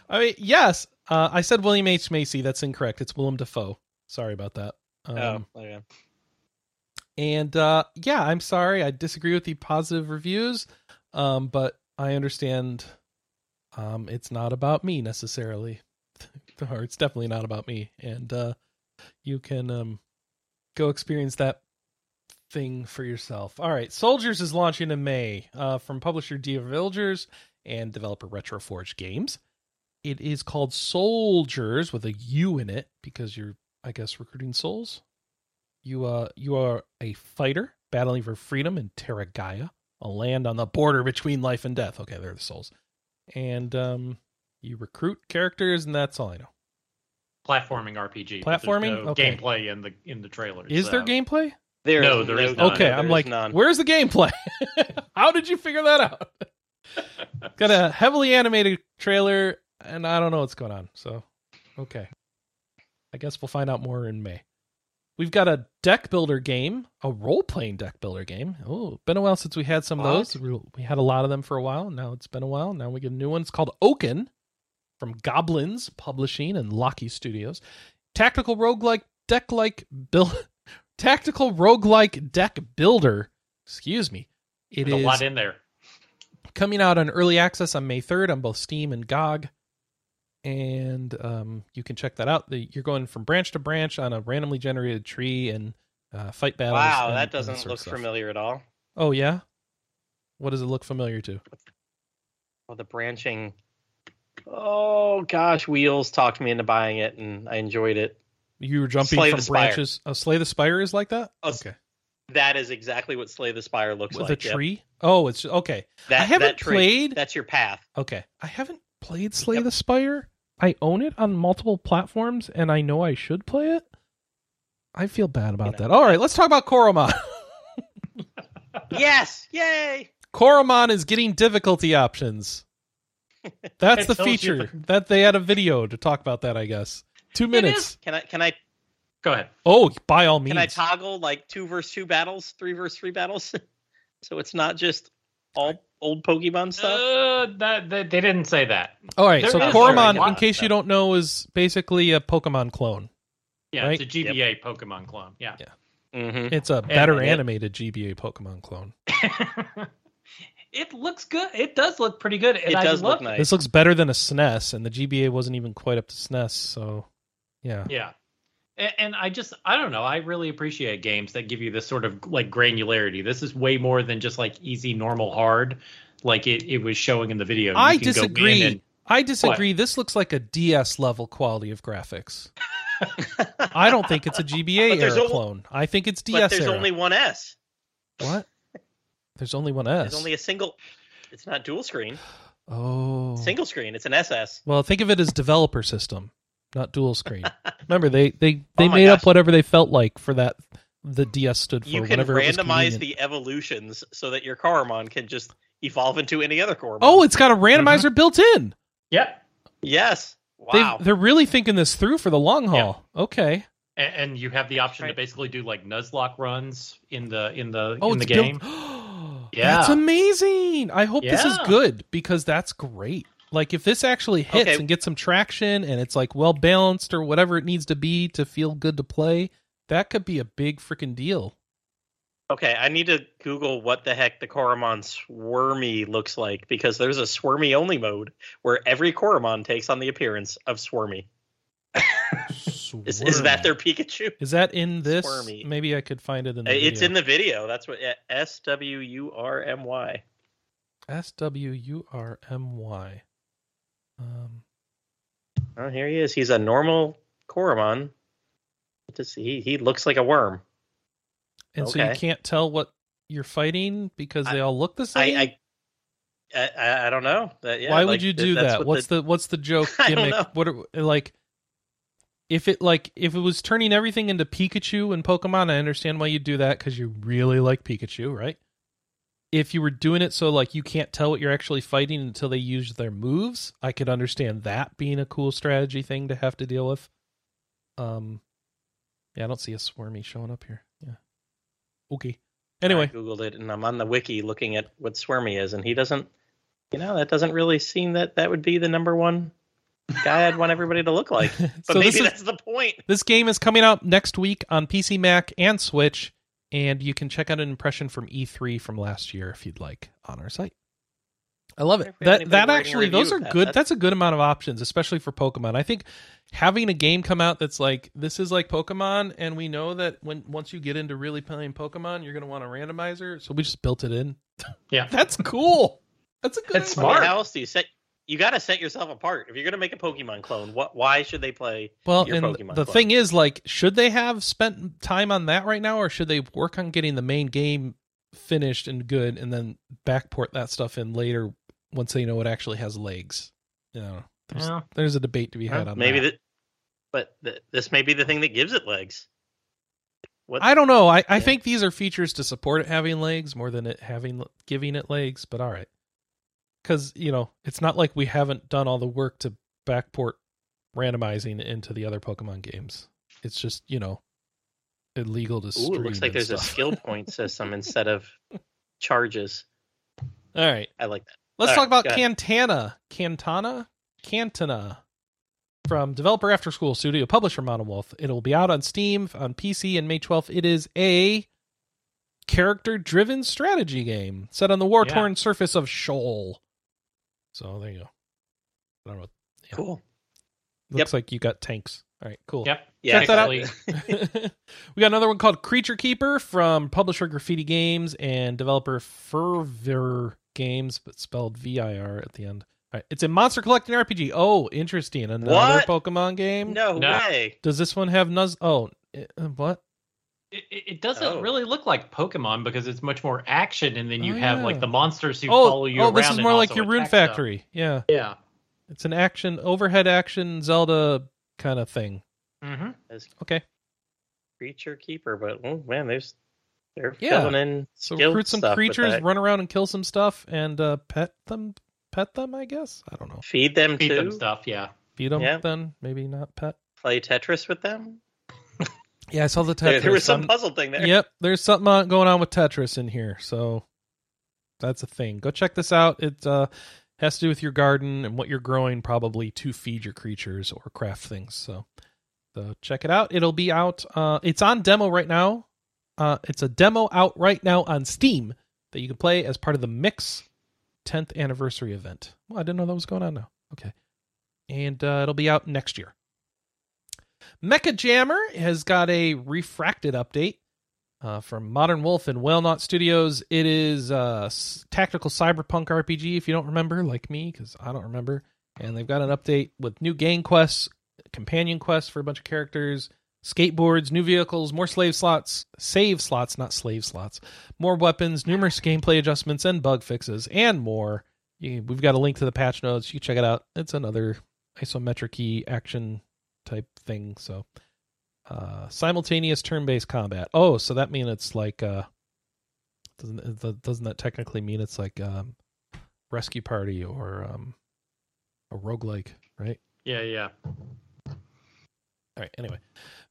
I mean, yes, uh, I said William H. Macy. That's incorrect. It's Willem Dafoe. Sorry about that. Um, oh, okay. And uh, yeah, I'm sorry. I disagree with the positive reviews, um, but I understand um, it's not about me necessarily, or it's definitely not about me. And uh, you can um, go experience that thing for yourself. All right, Souldiers is launching in May uh, from publisher Dear Villagers and developer Retroforge Games. It is called Souldiers with a U in it because you're, I guess, recruiting souls. You uh you are a fighter battling for freedom in Terra Gaia, a land on the border between life and death. Okay, they're the souls. And um you recruit characters and that's all I know. Platforming RPG. Platforming? no Okay. gameplay in the in the trailers. Is there gameplay? There No, there is none. none. Okay, There I'm like, none. where's the gameplay? How did you figure that out? Got a heavily animated trailer, and I don't know what's going on. So, okay. I guess we'll find out more in May. We've got a deck builder game, a role playing deck builder game. Oh, been a while since we had some of those. We, had a lot of them for a while. Now it's been a while. Now we get a new one. It's called Oaken from Goblinz Publishing and Locky Studios. Tactical roguelike deck like build tactical roguelike deck builder. Excuse me. It There's is a lot in there. coming out on early access on May 3rd on both Steam and GOG. And um, you can check that out. The, you're going from branch to branch on a randomly generated tree and uh, fight battles. Wow, and- that doesn't look familiar at all. Oh, yeah? What does it look familiar to? Oh, the branching. Oh gosh, Wheels talked me into buying it, and I enjoyed it. You were jumping Slay from the branches. Oh, Slay the Spire is like that? Oh, okay. That is exactly what Slay the Spire looks With like. a yep. tree? Oh, it's okay. That, I haven't that tree, played- That's your path. Okay. I haven't played Slay Yep. the Spire. I own it on multiple platforms, and I know I should play it. I feel bad about know, that. All right, let's talk about Coromon. yes, yay! Coromon is getting difficulty options. That's the tells you feature. the- That they had a video to talk about that, I guess. Two minutes. Can I can I Go ahead. Oh, by all means. can I toggle like two versus two battles, three versus three battles, so it's not just all old Pokemon stuff? Uh, that, that they didn't say that. all right, there so is Coromon, a lot in of case you don't know, is basically a Pokemon clone. Yeah, Right? it's a GBA Pokemon clone. Yeah. mm-hmm. It's a better it- animated GBA Pokemon clone. it looks good. It does look pretty good. And It I does love look nice. This looks better than a SNES, and the GBA wasn't even quite up to SNES, so yeah. Yeah. A- And I just, I don't know. I really appreciate games that give you this sort of like granularity. This is way more than just like easy, normal, hard, like it, it was showing in the video. You I can go in disagree. and- I disagree. This looks like a DS level quality of graphics. I don't think it's a GBA there's era only- clone. I think it's but DS there's era. only one S. What? There's only one S. There's only a single. It's not dual screen. oh. Single screen. It's an SS. Well, think of it as developer system, not dual screen. Remember, they they they Oh my made up whatever they felt like for that. The DS stood for You can whatever randomize the evolutions so that your Coromon can just evolve into any other Coromon. Oh, it's got a mm-hmm. randomizer built in. Yep. yes. Wow. They they're really thinking this through for the long haul. Okay. And, and you have the option Right. to basically do like Nuzlocke runs in the in the Oh, in the it's built- game. yeah, that's amazing. I hope this is good because that's great. Like if this actually hits Okay. and gets some traction and it's like well balanced or whatever it needs to be to feel good to play, that could be a big freaking deal. Okay, I need to Google what the heck the Coromon Swurmy looks like because there's a Swurmy only mode where every Coromon takes on the appearance of Swurmy. Is, is that their Pikachu? Is that in this? Squirmy. Maybe I could find it in the It's video. in the video. That's what S W U R M Y. S W U R M Y. Um, Oh, here he is. He's a normal Coromon. Just, he he looks like a worm. and so you can't tell what you're fighting because they I- all look the same. I I, I I don't know. That, yeah, Why like, would you do that? what What's the, what's the joke gimmick? What are, like if it like if it was turning everything into Pikachu and Pokemon, I understand why you do that because you really like Pikachu, right? If you were doing it so like you can't tell what you're actually fighting until they use their moves, I could understand that being a cool strategy thing to have to deal with. Um, yeah, I don't see a Swurmy showing up here. Yeah, okay. Anyway, I googled it and I'm on the wiki looking at what Swurmy is, and he doesn't. You know, that doesn't really seem that that would be the number one guy I'd want everybody to look like. But so maybe is that's the point. This game is coming out next week on PC, Mac, and Switch, and you can check out an impression from E3 from last year if you'd like on our site. I love it. If we have That that actually those are that, good. that's- That's a good amount of options, especially for Pokemon. I think having a game come out that's like this is like Pokemon, and we know that when once you get into really playing Pokemon, you're going to want a randomizer. So we just built it in. Yeah. That's cool. That's a good. That's smart. how else do you set? You got to set yourself apart. If you're going to make a Pokemon clone, what? Why should they play? Well, your and Pokemon the clone. thing is, like, should they have spent time on that right now, or should they work on getting the main game finished and good, and then backport that stuff in later once they know it actually has legs? You know, there's, Yeah. there's a debate to be had on maybe that. that, but th- this may be the thing that gives it legs. What? I don't know. I, I Yeah. think these are features to support it having legs more than it having giving it legs. But all right, because you know it's not like we haven't done all the work to backport randomizing into the other Pokemon games. It's just you know illegal to Ooh, it looks like there's a skill point system instead of charges. All right, I like that. let's All talk right, about. Cantata, Cantata, Cantata from developer After School Studio, publisher Modern Wolf. It'll be out on Steam on PC on May 12th. It is a character-driven strategy game set on the war-torn surface of Shoal. So there you go. I don't know. Yeah. Cool. Looks like you got tanks. All right, cool. Yep. Yeah, Check that out. Exactly. we got another one called Creature Keeper from publisher Graffiti Games and developer Fervir Games, but spelled V I R at the end. All right, it's a monster collecting RPG. Oh, interesting. Another What? Pokemon game. No, No. way. Does this one have Nuz? Oh, uh, what? It, it it doesn't Oh. really look like Pokemon because it's much more action, and then you Oh, have yeah. like the monsters who Oh, follow you oh, around. this is more like your Rune attack stuff. Factory. Yeah, Yeah. it's an action overhead action Zelda kind of thing. hmm Okay, creature keeper, but oh man, there's they're Yeah. filling in so recruit some stuff creatures, run around and kill some stuff, and uh, pet them. Pet them, I guess. I don't know. Feed them Feed too. them stuff. Yeah. Feed them, Yeah. then maybe not pet. Play Tetris with them. Yeah, I saw the Tetris. There, there was some I'm- puzzle thing there. Yep, there's something on, going on with Tetris in here, so that's a thing. Go check this out. It uh, has to do with your garden and what you're growing, probably to feed your creatures or craft things. So, so check it out. It'll be out. Uh, it's on demo right now. Uh, it's a demo out right now on Steam that you can play as part of the Mix 10th anniversary event. Well, I didn't know that was going on now. Okay, and uh, it'll be out next year. Mechajammer has got a refracted update uh, from Modern Wolf and Whalenought Studios. It is a s- tactical cyberpunk RPG, if you don't remember, like me, because I don't remember. And they've got an update with new game quests, companion quests for a bunch of characters, skateboards, new vehicles, more slave slots, save slots, not slave slots, more weapons, numerous gameplay adjustments and bug fixes, and more. We've got a link to the patch notes. You can check it out. It's another isometric action type thing. So, uh, simultaneous turn-based combat. Oh, so that means it's like uh, doesn't doesn't that technically mean it's like um, Rescue Party or um, a roguelike, right? Yeah, yeah. All right. Anyway,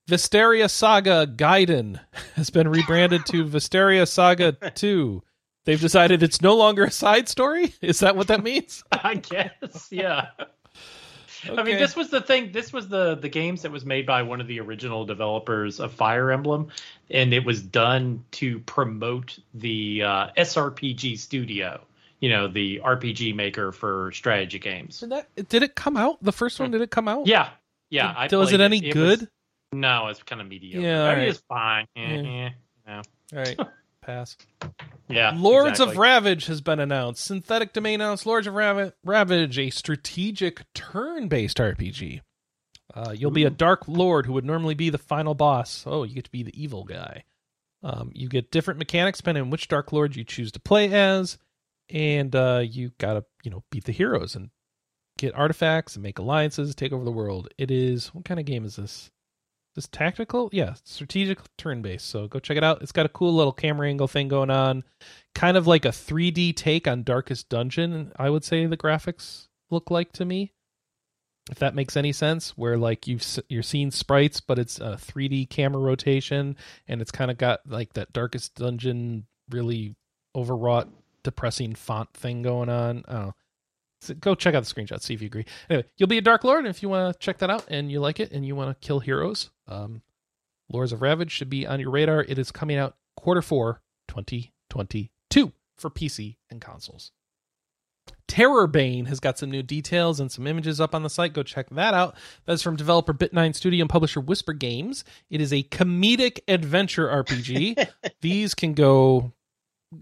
Vestaria Saga Gaiden has been rebranded to Vestaria Saga 2. They've decided it's no longer a side story. Is that what that means? I guess, yeah. Okay. I mean, this was the thing. This was the the games that was made by one of the original developers of Fire Emblem, and it was done to promote the uh, SRPG Studio. You know, the RPG maker for strategy games. Did that did it come out? The first one did it come out? Yeah, yeah. I was it any It good? was- no, it's kind of mediocre. Yeah, I mean, alright. it's fine. Eh, Yeah. eh, no. All right. Pass. Yeah. Lords of. Ravage has been announced. Synthetic Domain announced Lords of Rav- Ravage, a strategic turn-based RPG. Uh, you'll be a Dark Lord who would normally be the final boss. Oh, you get to be the evil guy. Um, you get different mechanics depending on which Dark Lord you choose to play as, and uh, you gotta you know beat the heroes and get artifacts and make alliances, take over the world. It is what kind of game is this? Is this tactical? Yeah, strategic turn based. So go check it out. It's got a cool little camera angle thing going on, kind of like a 3D take on Darkest Dungeon. I would say the graphics look like to me, if that makes any sense. Where like you've you're seeing sprites, but it's a 3D camera rotation, and it's kind of got like that Darkest Dungeon really overwrought, depressing font thing going on. So go check out the screenshot, see if you agree. Anyway, you'll be a Dark Lord, and if you want to check that out and you like it and you want to kill heroes, um, Lords of Ravage should be on your radar. It is coming out quarter four, 2022 for PC and consoles. Terrorbane has got some new details and some images up on the site. Go check that out. That's from developer Bit9 Studio and publisher Whisper Games. It is a comedic adventure RPG. These can go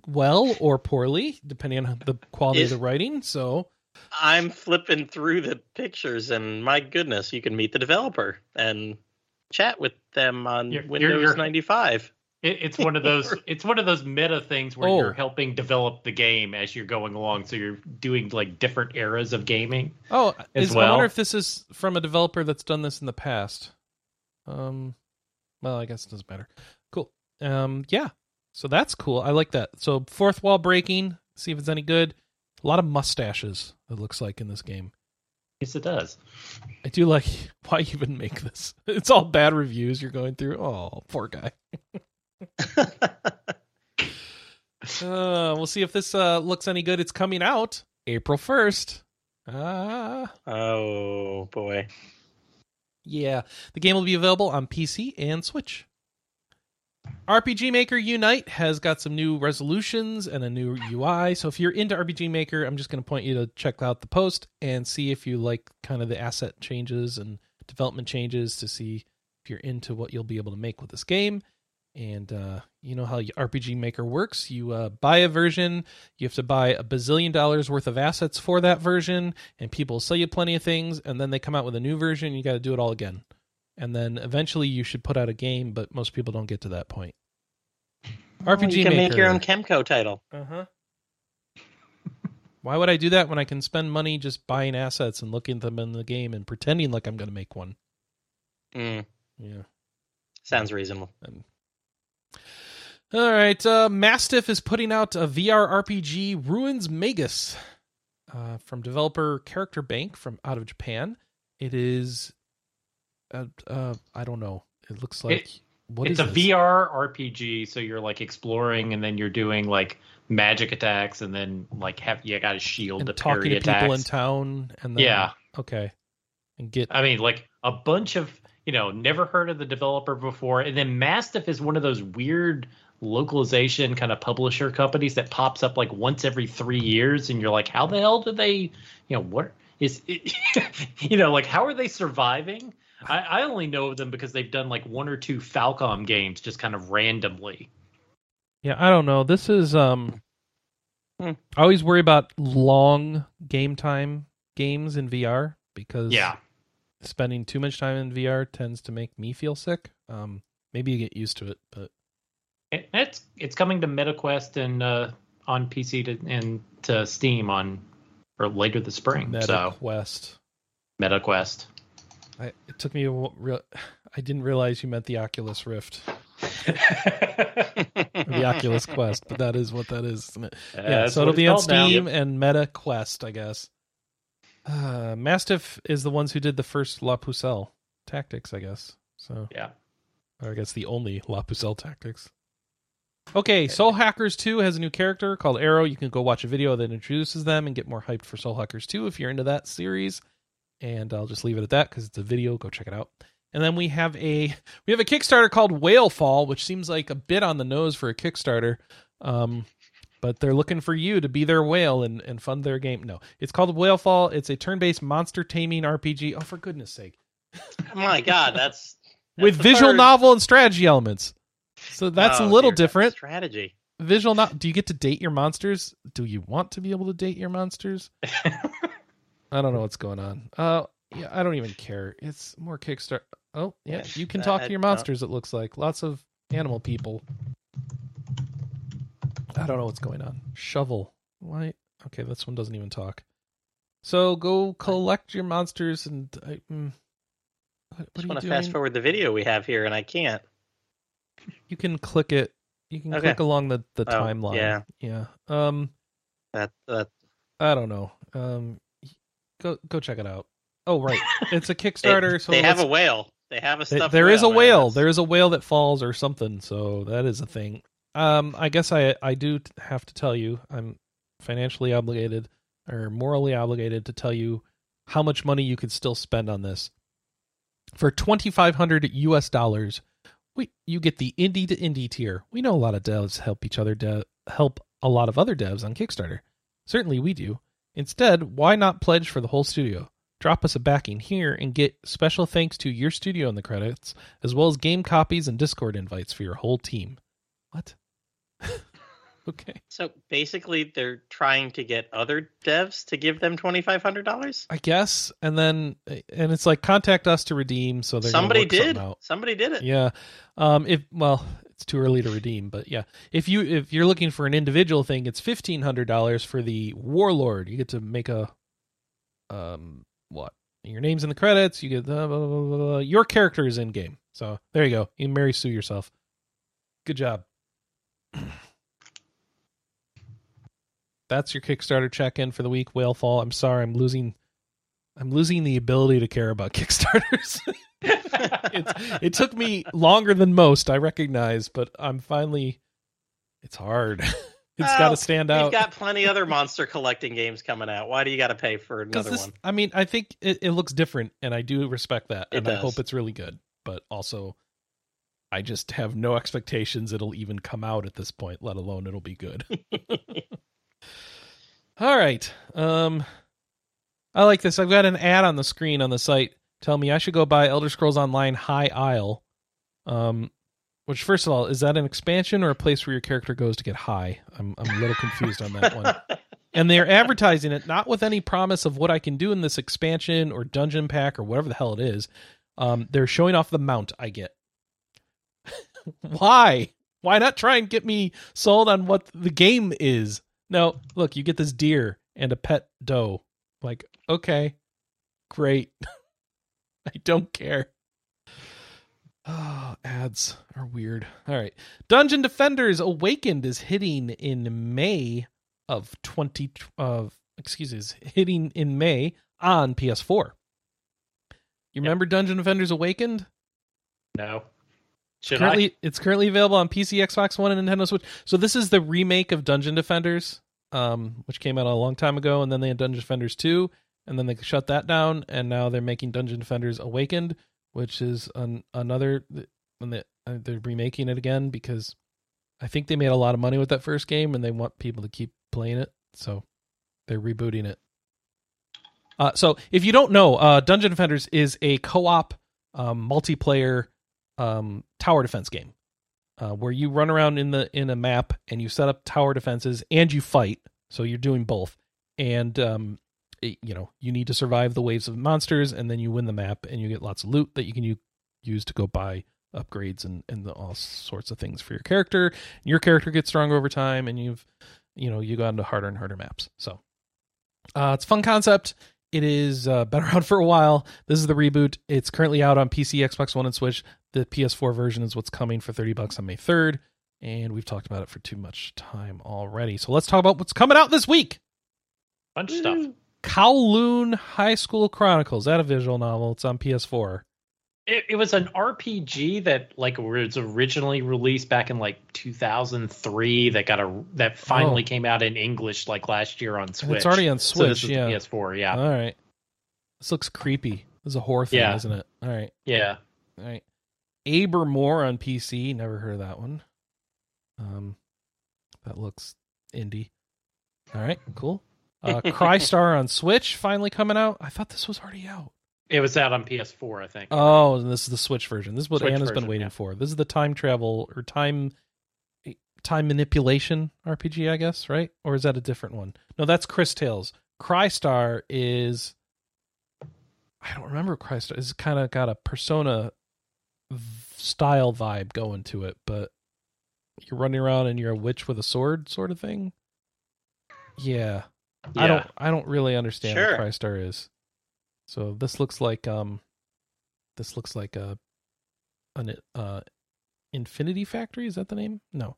well or poorly, depending on the quality Is- of the writing. So, I'm flipping through the pictures, and my goodness, you can meet the developer and chat with them on You're- Windows you're- you're- 95. It, it's one of those. It's one of those meta things where Oh. you're helping develop the game as you're going along. So you're doing like different eras of gaming. oh, As is, I wonder if this is from a developer that's done this in the past. Um, well, I guess it doesn't matter. Cool. Um, yeah. So that's cool. I like that. So fourth wall breaking. See if it's any good. A lot of mustaches. It looks like in this game. Yes, it does. I do like why you even make this. It's all bad reviews you're going through. Oh, poor guy. Uh, we'll see if this uh, looks any good. It's coming out April 1st. Ah, oh boy. yeah. The game will be available on PC and Switch. RPG Maker Unite has got some new resolutions and a new UI. So if you're into RPG Maker, I'm just going to point you to check out the post and see if you like kind of the asset changes and development changes to see if you're into what you'll be able to make with this game. And uh, you know how RPG Maker works. You uh, buy a version, you have to buy a bazillion dollars worth of assets for that version, and people sell you plenty of things, and then they come out with a new version, you got to do it all again. And then eventually you should put out a game, but most people don't get to that point. RPG you can make your own Kemco title. Uh huh. Why would I do that when I can spend money just buying assets and looking at them in the game and pretending like I'm going to make one? Mm, Yeah. sounds reasonable. All right. Uh, Mastiff is putting out a VR RPG, Ruins Magus, uh, from developer Character Bank from out of Japan. It is, uh, uh, I don't know. It looks like It- what it's a this? VR RPG, so you're like exploring, and then you're doing like magic attacks, and then like have you got a shield and to talking parry to attacks. people in town and then, yeah, okay, and get I mean, like a bunch of you know, never heard of the developer before, and then Mastiff is one of those weird localization kind of publisher companies that pops up like once every three years, and you're like, how the hell do they, you know, what is it? you know, like how are they surviving? I, I only know of them because they've done like one or two Falcom games just kind of randomly. Yeah, I don't know. This is um Hmm. I always worry about long game time games in VR because Yeah. spending too much time in VR tends to make me feel sick. Um, maybe you get used to it, but It, it's it's coming to MetaQuest and uh, on PC to, and to Steam on or later this spring. Meta so Quest. MetaQuest. I, it took me a real. I didn't realize you meant the Oculus Rift, the Oculus Quest, but that is what that is. Isn't it? yeah, so it'll be on now. Steam and Meta Quest, I guess. Uh, Mastiff is the ones who did the first La Pucelle tactics, I guess. So, Yeah. or I guess the only La Pucelle tactics. Okay, Soul Hackers 2 has a new character called Arrow. You can go watch a video that introduces them and get more hyped for Soul Hackers 2 if you're into that series. And I'll just leave it at that because it's a video. Go check it out. And then we have a we have a Kickstarter called Whale Fall, which seems like a bit on the nose for a Kickstarter. Um, but they're looking for you to be their whale and, and fund their game. No, it's called Whale Fall. It's a turn-based monster taming RPG. Oh, for goodness sake! My God, that's, that's With visual third- novel and strategy elements. So that's Oh, a little dear different. strategy. Visual not. Do you get to date your monsters? Do you want to be able to date your monsters? I don't know what's going on. Uh, yeah, I don't even care. It's more Kickstarter. Oh, yeah, you can talk I to your monsters. It looks like lots of animal people. I don't know what's going on. Shovel. Why? Okay, this one doesn't even talk. So go collect your monsters and. I, mm, what, what Just want to fast forward the video we have here, and I can't. You can click it. You can Okay. click along the the Oh, timeline. yeah. Yeah. Um. That that I don't know. Um, go go check it out. Oh right, it's a they, Kickstarter. so they have a whale. They have a they- stuffed there is a whale. There is a whale that falls or something. So that is a thing. Um, I guess I I do have to tell you I'm financially obligated or morally obligated to tell you how much money you could still spend on this. For twenty five hundred U.S. dollars, we you get the indie to indie tier. We know a lot of devs help each other de- help a lot of other devs on Kickstarter. Certainly we do. Instead, why not pledge for the whole studio? Drop us a backing here and get special thanks to your studio in the credits, as well as game copies and Discord invites for your whole team. What? okay. So basically, they're trying to get other devs to give them twenty five hundred dollars. I guess. And then and it's like contact us to redeem so they're Somebody did. out. Somebody did it. Yeah. Um if well, it's too early to redeem, but yeah. If you if you're looking for an individual thing, it's fifteen hundred dollars for the warlord. You get to make a um what? Your name's in the credits, you get the blah, blah, blah, your character is in game. So there you go. You Mary Sue yourself. Good job. That's your Kickstarter check-in for the week, Whalefall. I'm sorry, I'm losing I'm losing the ability to care about Kickstarters. it's it took me longer than most, I recognize, but I'm finally it's hard. it's got to stand out. We've got plenty other monster collecting games coming out. Why do you got to pay for another this- one? I mean, I think it, it looks different and I do respect that It and I hope it's really good, but also I just have no expectations it'll even come out at this point, let alone it'll be good. All right. Um I like this. I've got an ad on the screen on the site telling me I should go buy Elder Scrolls Online High Isle. Um which first of all, is that an expansion or a place where your character goes to get high? I'm I'm a little confused on that one. And they're advertising it not with any promise of what I can do in this expansion or dungeon pack or whatever the hell it is. Um, they're showing off the mount I get. Why? Why not try and get me sold on what the game is? No, look, you get this deer and a pet doe. Like, okay, great. I don't care. Oh, ads are weird. All right. Dungeon Defenders Awakened is hitting in May of 20 of excuse me, is hitting in May on PS4. You remember Dungeon Defenders Awakened? no. Should currently it's currently available on PC, Xbox One, and Nintendo Switch. So this is the remake of Dungeon Defenders, um, which came out a long time ago, and then they had Dungeon Defenders 2, and then they shut that down, and now they're making Dungeon Defenders Awakened, which is an, another and they, uh, they're remaking it again because I think they made a lot of money with that first game, and they want people to keep playing it, so they're rebooting it. Uh, so if you don't know, uh, Dungeon Defenders is a co-op um, multiplayer um, tower defense game uh, where you run around in the in a map and you set up tower defenses and you fight. So you're doing both, and um, it, you know you need to survive the waves of monsters, and then you win the map, and you get lots of loot that you can u- use to go buy upgrades and and the, all sorts of things for your character. Your character gets stronger over time, and you've you know you go into harder and harder maps. So uh, it's a fun concept. It is uh, been around for a while. This is the reboot. It's currently out on PC, Xbox One, and Switch. The PS4 version is what's coming for thirty bucks on May third, and we've talked about it for too much time already. So let's talk about what's coming out this week. Bunch of stuff. Kowloon High School Chronicles. That a visual novel. It's on PS4. It, it was an RPG that like was originally released back in like 2003. That got a that finally Oh. came out in English like last year on Switch. It's already on So Switch. this yeah. the PS4. Yeah, All right. This looks creepy. This is a horror thing, Yeah. isn't it? All right. yeah. All right. Abermore on PC. Never heard of that one. Um, that looks indie. All right, cool. Uh, Crystar on Switch finally coming out. I thought this was already out. It was out on PS4, I think. Oh, and this is the Switch version. This is what Switch Anna's been waiting yeah. for. This is the time travel or time time manipulation RPG, I guess, right? Or is that a different one? No, that's Cris Tales. Crystar is I don't remember Crystar. It's kind of got a persona style vibe going to it, but you're running around and you're a witch with a sword sort of thing. Yeah. I don't I don't really understand Sure. what Crystar is. So this looks like um this looks like a an uh Infinity Factory, is that the name? No.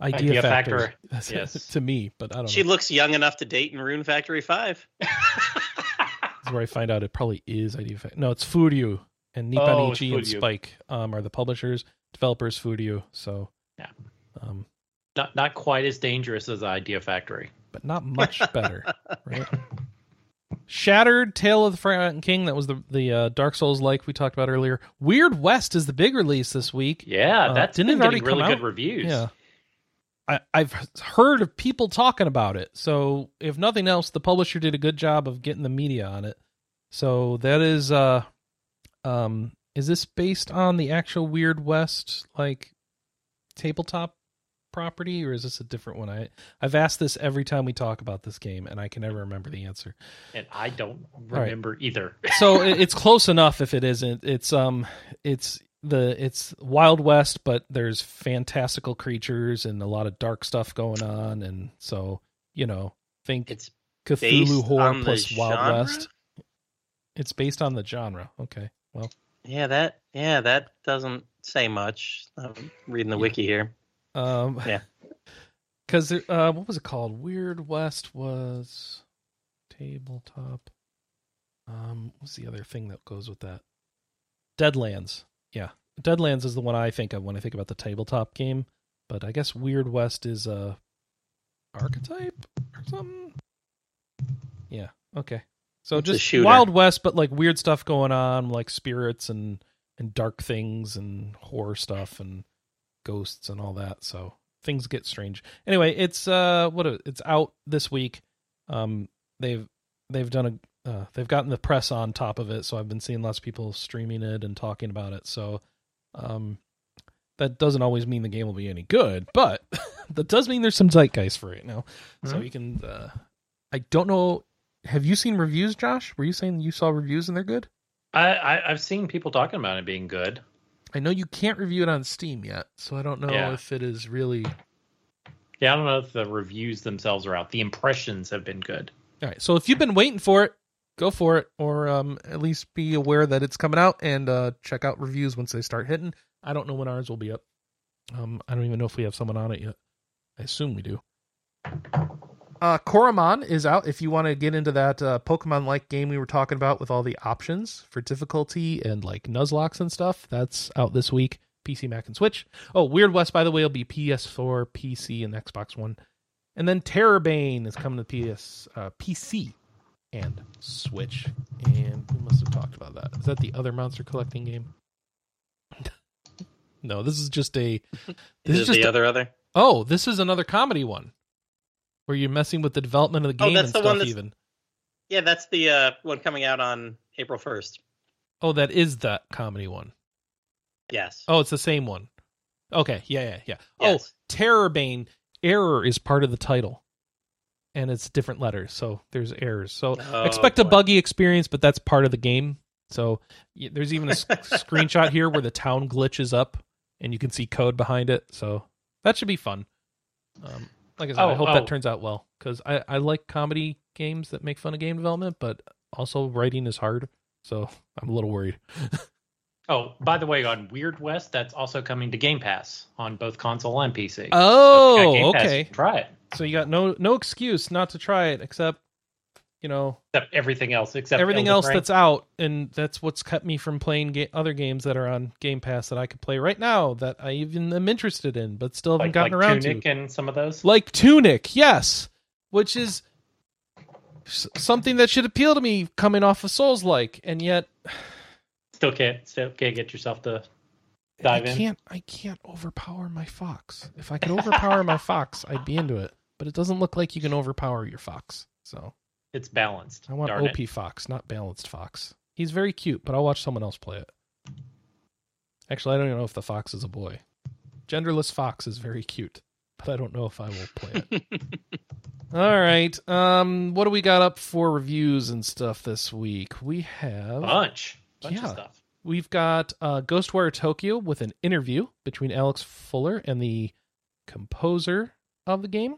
Idea, Idea Factory. That's yes. to me, but I don't know. She know. looks young enough to date in Rune Factory Five. That's where I find out it probably is Idea Factory. No, it's Furyu and Nippon Oh, Ichi and Spike Spike um are the publishers, developers Furyu, so Yeah. Um not not quite as dangerous as Idea Factory. But not much better, right? Shattered, Tale of the Forgotten King. That was the the uh, Dark Souls like we talked about earlier. Weird West is the big release this week. Yeah, Uh, that's didn't already really good out? reviews. Yeah, I, I've heard of people talking about it. So if nothing else, the publisher did a good job of getting the media on it. So that is, uh, um, is this based on the actual Weird West like tabletop property, or is this a different one? I I've asked this every time we talk about this game, and I can never remember the answer. and I don't right. remember either. so it- it's close enough if it isn't it's um it's the it's wild west but there's fantastical creatures and a lot of dark stuff going on and so you know think It's cthulhu horror plus wild genre? west it's based on the genre okay well yeah that yeah that doesn't say much. I'm reading the Yeah. wiki here. Um Yeah. because uh what was it called? Weird west was tabletop. Um what's the other thing that goes with that? Deadlands. Yeah. Deadlands is the one i think of when i think about the tabletop game but i guess weird west is a archetype or something? Yeah. Okay. So It's just wild west but like weird stuff going on like spirits and and dark things and horror stuff and ghosts and all that so things get strange. Anyway it's uh what a- it's out this week. Um they've they've done a uh, they've gotten the press on top of it so i've been seeing lots of people streaming it and talking about it so um that doesn't always mean the game will be any good but that does mean there's some zeitgeist for it now so Mhm. you can uh i don't know have you seen reviews josh? Were you saying you saw reviews and they're good? I, I I've seen people talking about it being good. I know you can't review it on steam yet so i don't know Yeah. if it is really Yeah, I don't know if the reviews themselves are out. The impressions have been good. All right. So if you've been waiting for it, go for it, or um, at least be aware that it's coming out and uh, check out reviews once they start hitting. I don't know when ours will be up. Um, I don't even know if we have someone on it yet. I assume we do. Uh, Coromon is out. If you want to get into that uh, Pokemon-like game we were talking about with all the options for difficulty and like Nuzlockes and stuff, that's out this week. PC, Mac, and Switch. Oh, Weird West, by the way, will be PS4, PC, and Xbox One. And then Terrorbane is coming to PS, uh, PC and Switch. And we must have talked about that. Is that the other monster collecting game? no, this is just a. This Is is just the a- other other? oh, this is another comedy one where you're messing with the development of the Oh, game that's and the stuff. Even Yeah, that's the uh, one coming out on April first. oh, that is that comedy one. Yes. Oh, it's the same one. Okay, yeah, yeah, yeah. Yes. Oh, Terrorbane Error is part of the title. and it's different letters, so there's errors. So Oh, expect a buggy experience, but that's part of the game. So y- there's even a screenshot here where the town glitches up, and you can see code behind it. So that should be fun. Um, like I said, I Oh, hope oh. that turns out well because I, I like comedy games that make fun of game development, but also writing is hard. So I'm a little worried. Oh, by the way, on Weird West, that's also coming to Game Pass on both console and PC. So if you got Oh, Pass, okay. try it. So you got no no excuse not to try it, except you know Except everything else, except everything Elden else Ring. that's out, and that's what's kept me from playing ga- other games that are on Game Pass that I could play right now that I even am interested in, but still haven't like, gotten like around Tunic to. and some of those. Like Tunic, yes, which is something that should appeal to me coming off of Souls like, and yet Still can't, still can't get yourself to I dive in. can't. I can't overpower my fox. If I could overpower my fox, I'd be into it. But it doesn't look like you can overpower your fox. So It's balanced. I want Darn OP it. fox, not balanced fox. He's very cute, but I'll watch someone else play it. Actually, I don't even know if the fox is a boy. Genderless fox is very cute, but I don't know if I will play it. All right. Um, what do we got up for reviews and stuff this week? We have bunch, bunch Yeah. of stuff. We've got uh, Ghostwire Tokyo with an interview between Alex Fuller and the composer of the game,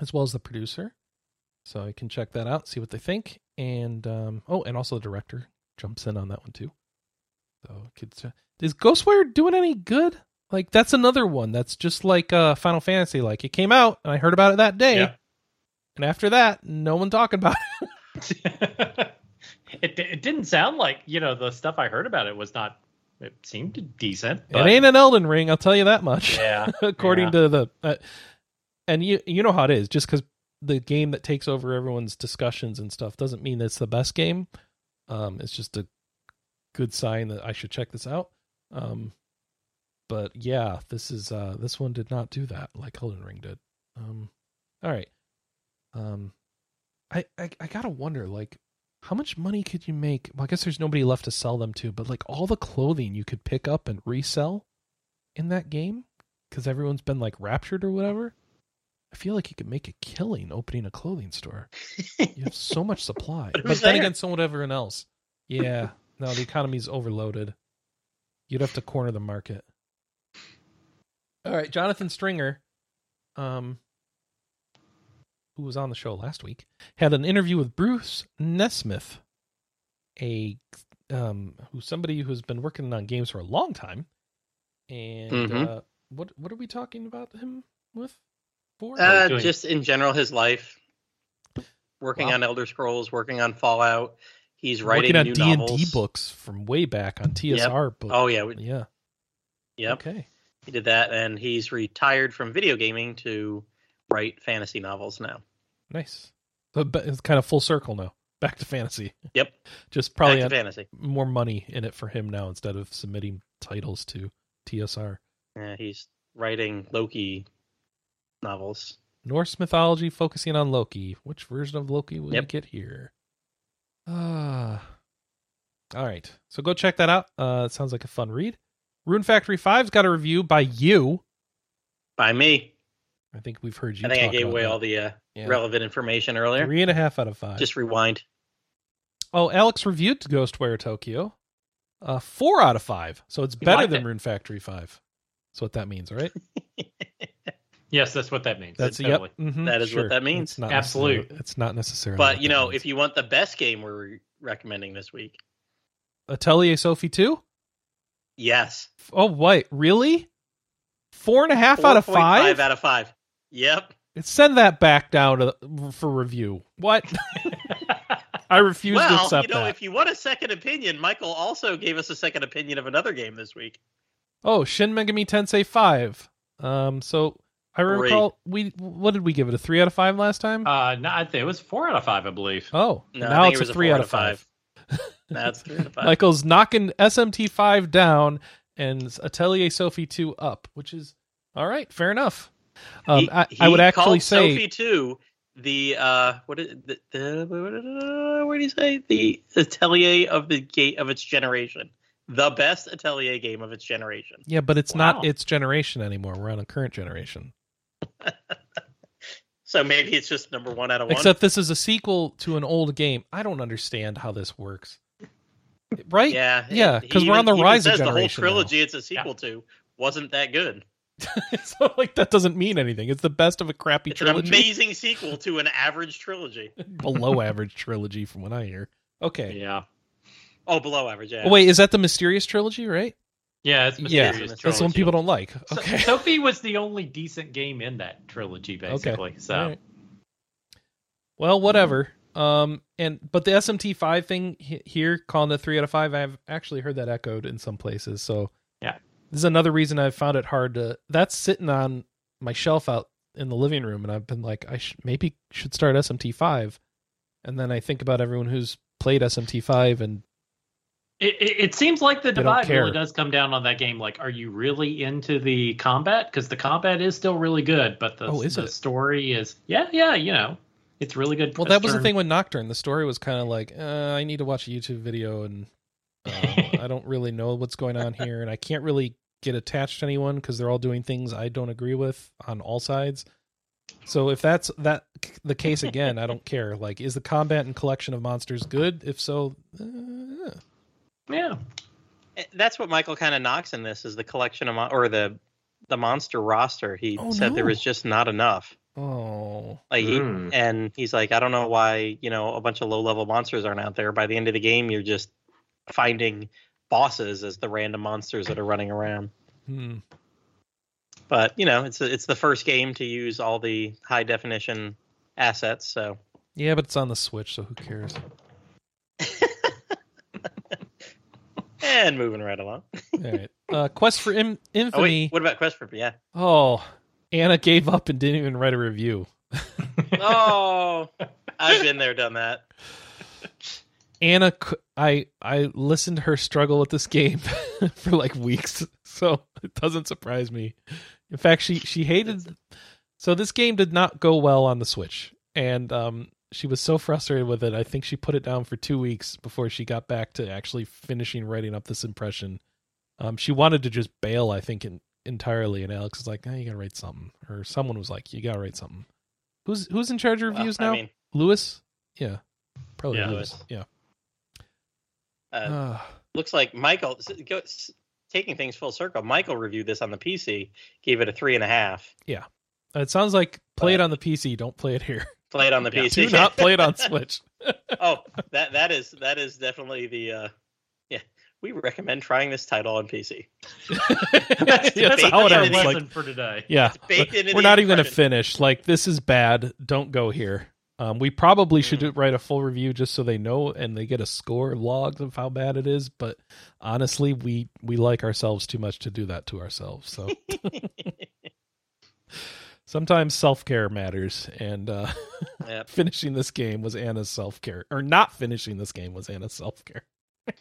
as well as the producer. So I can check that out, see what they think, and um, oh, and also the director jumps in on that one too. So kids, is Ghostwire doing any good? Like that's another one that's just like uh, Final Fantasy. Like it came out and I heard about it that day, Yeah. and after that, no one talking about it. it it didn't sound like you know the stuff I heard about it was not. It seemed decent. It but- ain't an Elden Ring, I'll tell you that much. Yeah, according yeah. to the uh, and you you know how it is just because the game that takes over everyone's discussions and stuff doesn't mean it's the best game. Um it's just a good sign that i should check this out. Um but yeah this is uh this one did not do that like Elden ring did. Um all right. Um i i, I gotta wonder like how much money could you make? Well i guess there's nobody left to sell them to but like all the clothing you could pick up and resell in that game? Because everyone's been like raptured or whatever. I feel like you could make a killing opening a clothing store. You have so much supply, But but, then there? again, so would everyone else. Yeah, no, the economy's overloaded. You'd have to corner the market. All right, Jonathan Stringer, um, who was on the show last week, had an interview with Bruce Nesmith, a um, who's somebody who's been working on games for a long time. And Mhm. uh, what what are we talking about him with? For Uh, doing- just in general, his life, working Wow. on Elder Scrolls, working on Fallout. He's writing working on new D and D books from way back on TSR books. Oh yeah, we- yeah. yep. Okay. He did that, and he's retired from video gaming to write fantasy novels now. Nice. So it's kind of full circle now. Back to fantasy. Yep. Just probably Back to fantasy. more money in it for him now instead of submitting titles to TSR. Yeah, he's writing Loki novels. Norse mythology focusing on Loki. Which version of Loki will you Yep. get here? Ah. all right. So go check that out. Uh, it sounds like a fun read. Rune Factory 5's got a review by you. By me. I think we've heard you. I think I gave away that. all the uh, Yeah. relevant information earlier. Three and a half out of five. Just rewind. Oh, Alex reviewed Ghostwire Tokyo. Uh, four out of five. So it's He better than it. Rune Factory Five. That's what that means, right? Yes, that's what that means. That's totally. yep. mhm, That is what that means. It's Absolute. It's not necessarily. But you know, means. if you want the best game we're recommending this week, Atelier Sophie two. yes, Oh wait, really? Four and a half out of 4.5 five. out of five. Yep. Send that back down to for review. What? I refuse to well, accept you know, that. if you want a second opinion, Michael also gave us a second opinion of another game this week. Oh, Shin Megami Tensei five. Um, so I Three. recall we what did we give it a three out of five last time? uh, no, I think it was four out of five, I believe. oh, No, I now think it's it was a a three four out of five. That's three out of five. Michael's knocking SMT five down and Atelier Sophie two up, which is all right. Fair enough. Um, He- I, I would actually say Sophie two The uh, what is the, the what did he say? The atelier of the gate of its generation, the best atelier game of its generation. yeah, but it's Wow. not its generation anymore. We're on a current generation. So maybe it's just number one out of one. Except this is a sequel to an old game. I don't understand how this works. Right? yeah, Yeah, Because we're on the even- he even rise of says the whole generation now. trilogy it's a sequel to wasn't that good. so like that doesn't mean anything. It's the best of a crappy It's an trilogy. amazing sequel to an average trilogy. Below average trilogy from what I hear. Okay. Yeah. Oh, below average. Yeah. Oh, wait, is that the Mysterious trilogy, right? Yeah, it's Yeah, mysterious. That's one people don't like. So- Okay. Sophie was the only decent game in that trilogy, basically. So All right. Well, whatever. Um, and but the SMT five thing here, calling it three out of five, I've actually heard that echoed in some places. So Yeah. this is another reason I've found it hard to. That's sitting on my shelf out in the living room, and I've been like, I sh- maybe should start SMT five, and then I think about everyone who's played SMT five, and it, it, it seems like the divide really does come down on that game. Like, are you really into the combat? Because the combat is still really good, but the, Oh, is the it? story is yeah, yeah. You know, it's really good. well, that was the thing with Nocturne. The story was kind of like, uh, I need to watch a YouTube video, and uh, I don't really know what's going on here, and I can't really get attached to anyone because they're all doing things I don't agree with on all sides. So if that's that the case again, I don't care. Like, is the combat and collection of monsters good? If so, uh, Yeah, Eh, That's what Michael kind of knocks in this is the collection of mon- or the the monster roster. He Oh, said there was just not enough. oh, Like, he- Mm. and he's like, I don't know why you know a bunch of low level monsters aren't out there. By the end of the game, you're just finding bosses as the random monsters that are running around. hmm. But you know, it's it's the first game to use all the high definition assets, so yeah, but it's on the Switch, so who cares? And moving right along. All right, uh, Quest for Im- Oh Infamy. wait, what about Quest for yeah? Oh, Anna gave up and didn't even write a review. Oh, I've been there, done that. Anna, I I listened to her struggle with this game for like weeks, so it doesn't surprise me. In fact, she she hated. So this game did not go well on the Switch, and um, she was so frustrated with it. I think she put it down for two weeks before she got back to actually finishing writing up this impression. Um, she wanted to just bail, I think, in, entirely, and Alex was like, "No, you gotta write something," or someone was like, "You gotta write something." Who's who's in charge of Well, reviews I now? mean, Lewis? Yeah, probably Yeah, Lewis. Lewis. Yeah. uh, Uh, looks like Michael go- taking things full circle. Michael reviewed this on the PC, gave it a three and a half. Yeah, it sounds like play it on the PC. Don't play it here. Play it on the Yeah, PC. Do not play it on Switch. oh, that that is that is definitely the uh, yeah. We recommend trying this title on PC. That's, that's how it our our ends. lesson Like, for today. yeah, we're not even going to finish. Like, this is bad. Don't go here. Um, we probably should Mm. do, write a full review just so they know and they get a score log of how bad it is. But honestly, we we like ourselves too much to do that to ourselves. So sometimes self care matters, and uh, Yep. finishing this game was Anna's self care, or not finishing this game was Anna's self care.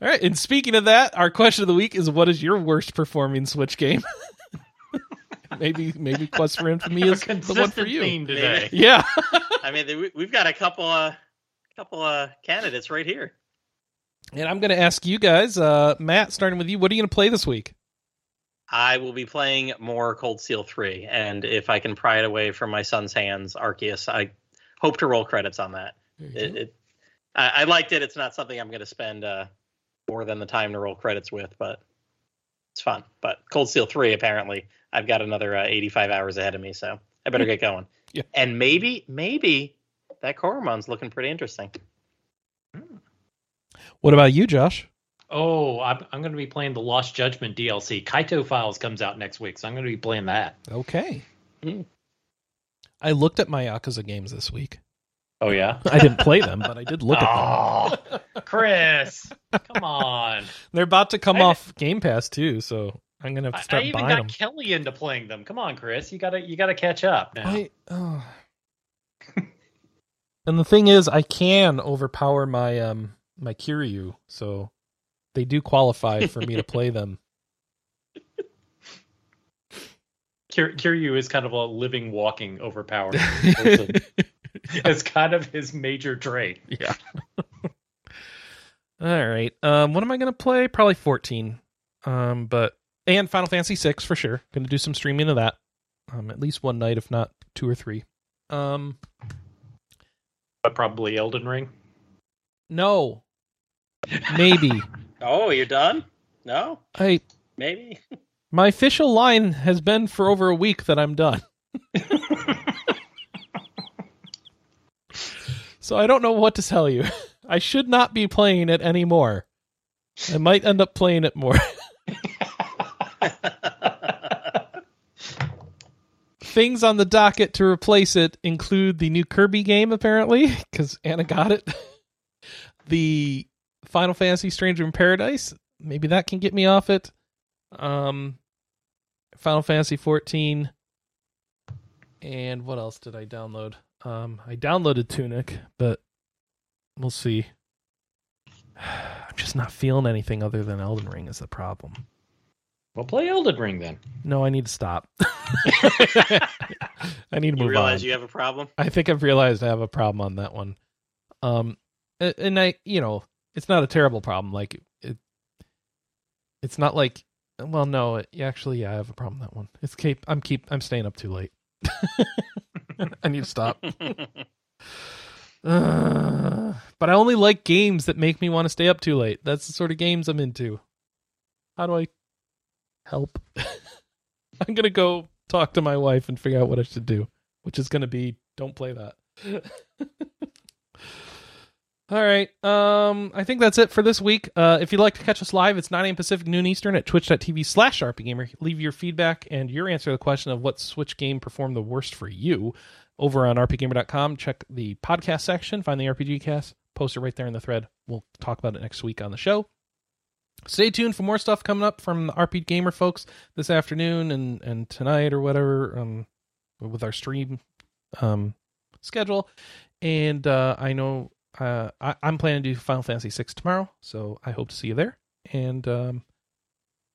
All right, and speaking of that, our question of the week is: What is your worst performing Switch game? maybe, maybe Quest for Infamy is the one for consistent you. theme today. Yeah. I mean, we- we've got a couple uh couple uh candidates right here. and I'm going to ask you guys, uh, Matt, starting with you, what are you going to play this week? I will be playing more Cold Steel 3, and if I can pry it away from my son's hands, Arceus, I hope to roll credits on that. It, it I, I liked it. It's not something I'm going to spend uh, more than the time to roll credits with, but it's fun. But Cold Steel 3, apparently, I've got another uh, 85 hours ahead of me, so I better get going. Yeah. And maybe, maybe that Coromon's looking pretty interesting. What about you, Josh? Oh, I'm, I'm going to be playing the Lost Judgment DLC. Kaito Files comes out next week, so I'm going to be playing that. Okay. Hmm. I looked at my Yakuza games this week. Oh yeah. I didn't play them, but I did look at them. Oh, Chris, come on! They're about to come I- off Game Pass too, so I'm gonna have to I, I even buying got them. Kelly into playing them. Come on, Chris, you gotta you gotta catch up now. I, oh. and the thing is, I can overpower my um my Kiryu, so they do qualify for me to play them. Kir- Kiryu is kind of a living, walking, overpowered person. it's kind of his major trait. yeah. All right. Um, what am I gonna play? Probably 14. Um, but and Final Fantasy 6 for sure. Gonna do some streaming of that. um, at least one night, if not two or three. Um, But probably Elden Ring. no, maybe oh, you're done? No, I maybe. my official line has been for over a week that I'm done. So I don't know what to tell you. I should not be playing it anymore. I might end up playing it more. Things on the docket to replace it include the new Kirby game, apparently, because Anna got it. the Final Fantasy Stranger in Paradise, maybe that can get me off it. Um, Final Fantasy 14. And what else did I download? Um, I downloaded Tunic, but we'll see. I'm just not feeling anything other than Elden Ring is the problem. Well, play Elden Ring then. No, I need to stop. I need to You move realize on. you have a problem? I think I've realized I have a problem on that one. Um, and I, you know, it's not a terrible problem. Like it, it's not like, well, no, it, actually, yeah, I have a problem with that one. It's keep, I'm keep, I'm staying up too late. I need to stop. Uh, but I only like games that make me want to stay up too late. That's the sort of games I'm into. How do I help? I'm gonna go talk to my wife and figure out what I should do, which is gonna be don't play that. All right. Um, I think that's it for this week. Uh, if you'd like to catch us live, it's 9 a.m. Pacific, noon Eastern at twitch.tv slash RPGamer. Leave your feedback and your answer to the question of what Switch game performed the worst for you over on rpgamer.com. Check the podcast section, find the RPG cast, post it right there in the thread. We'll talk about it next week on the show. Stay tuned for more stuff coming up from the RP Gamer folks this afternoon and, and tonight or whatever um, with our stream um, schedule. And uh, I know uh, I, I'm planning to do Final Fantasy VI tomorrow, so I hope to see you there. And um,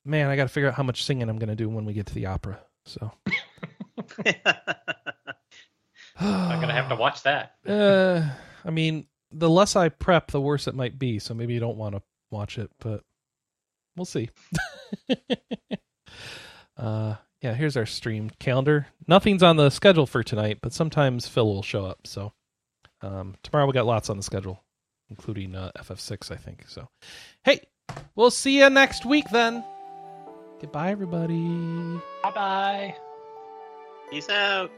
man, I got to figure out how much singing I'm going to do when we get to the opera. So I'm gonna have to watch that. Uh, I mean, the less I prep, the worse it might be. So maybe you don't want to watch it, but we'll see. uh, yeah, here's our stream calendar. Nothing's on the schedule for tonight, but sometimes Phil will show up. So um, tomorrow we got lots on the schedule, including uh, FF6, I think. So hey, we'll see you next week then. Goodbye, everybody. Bye bye. Peace out.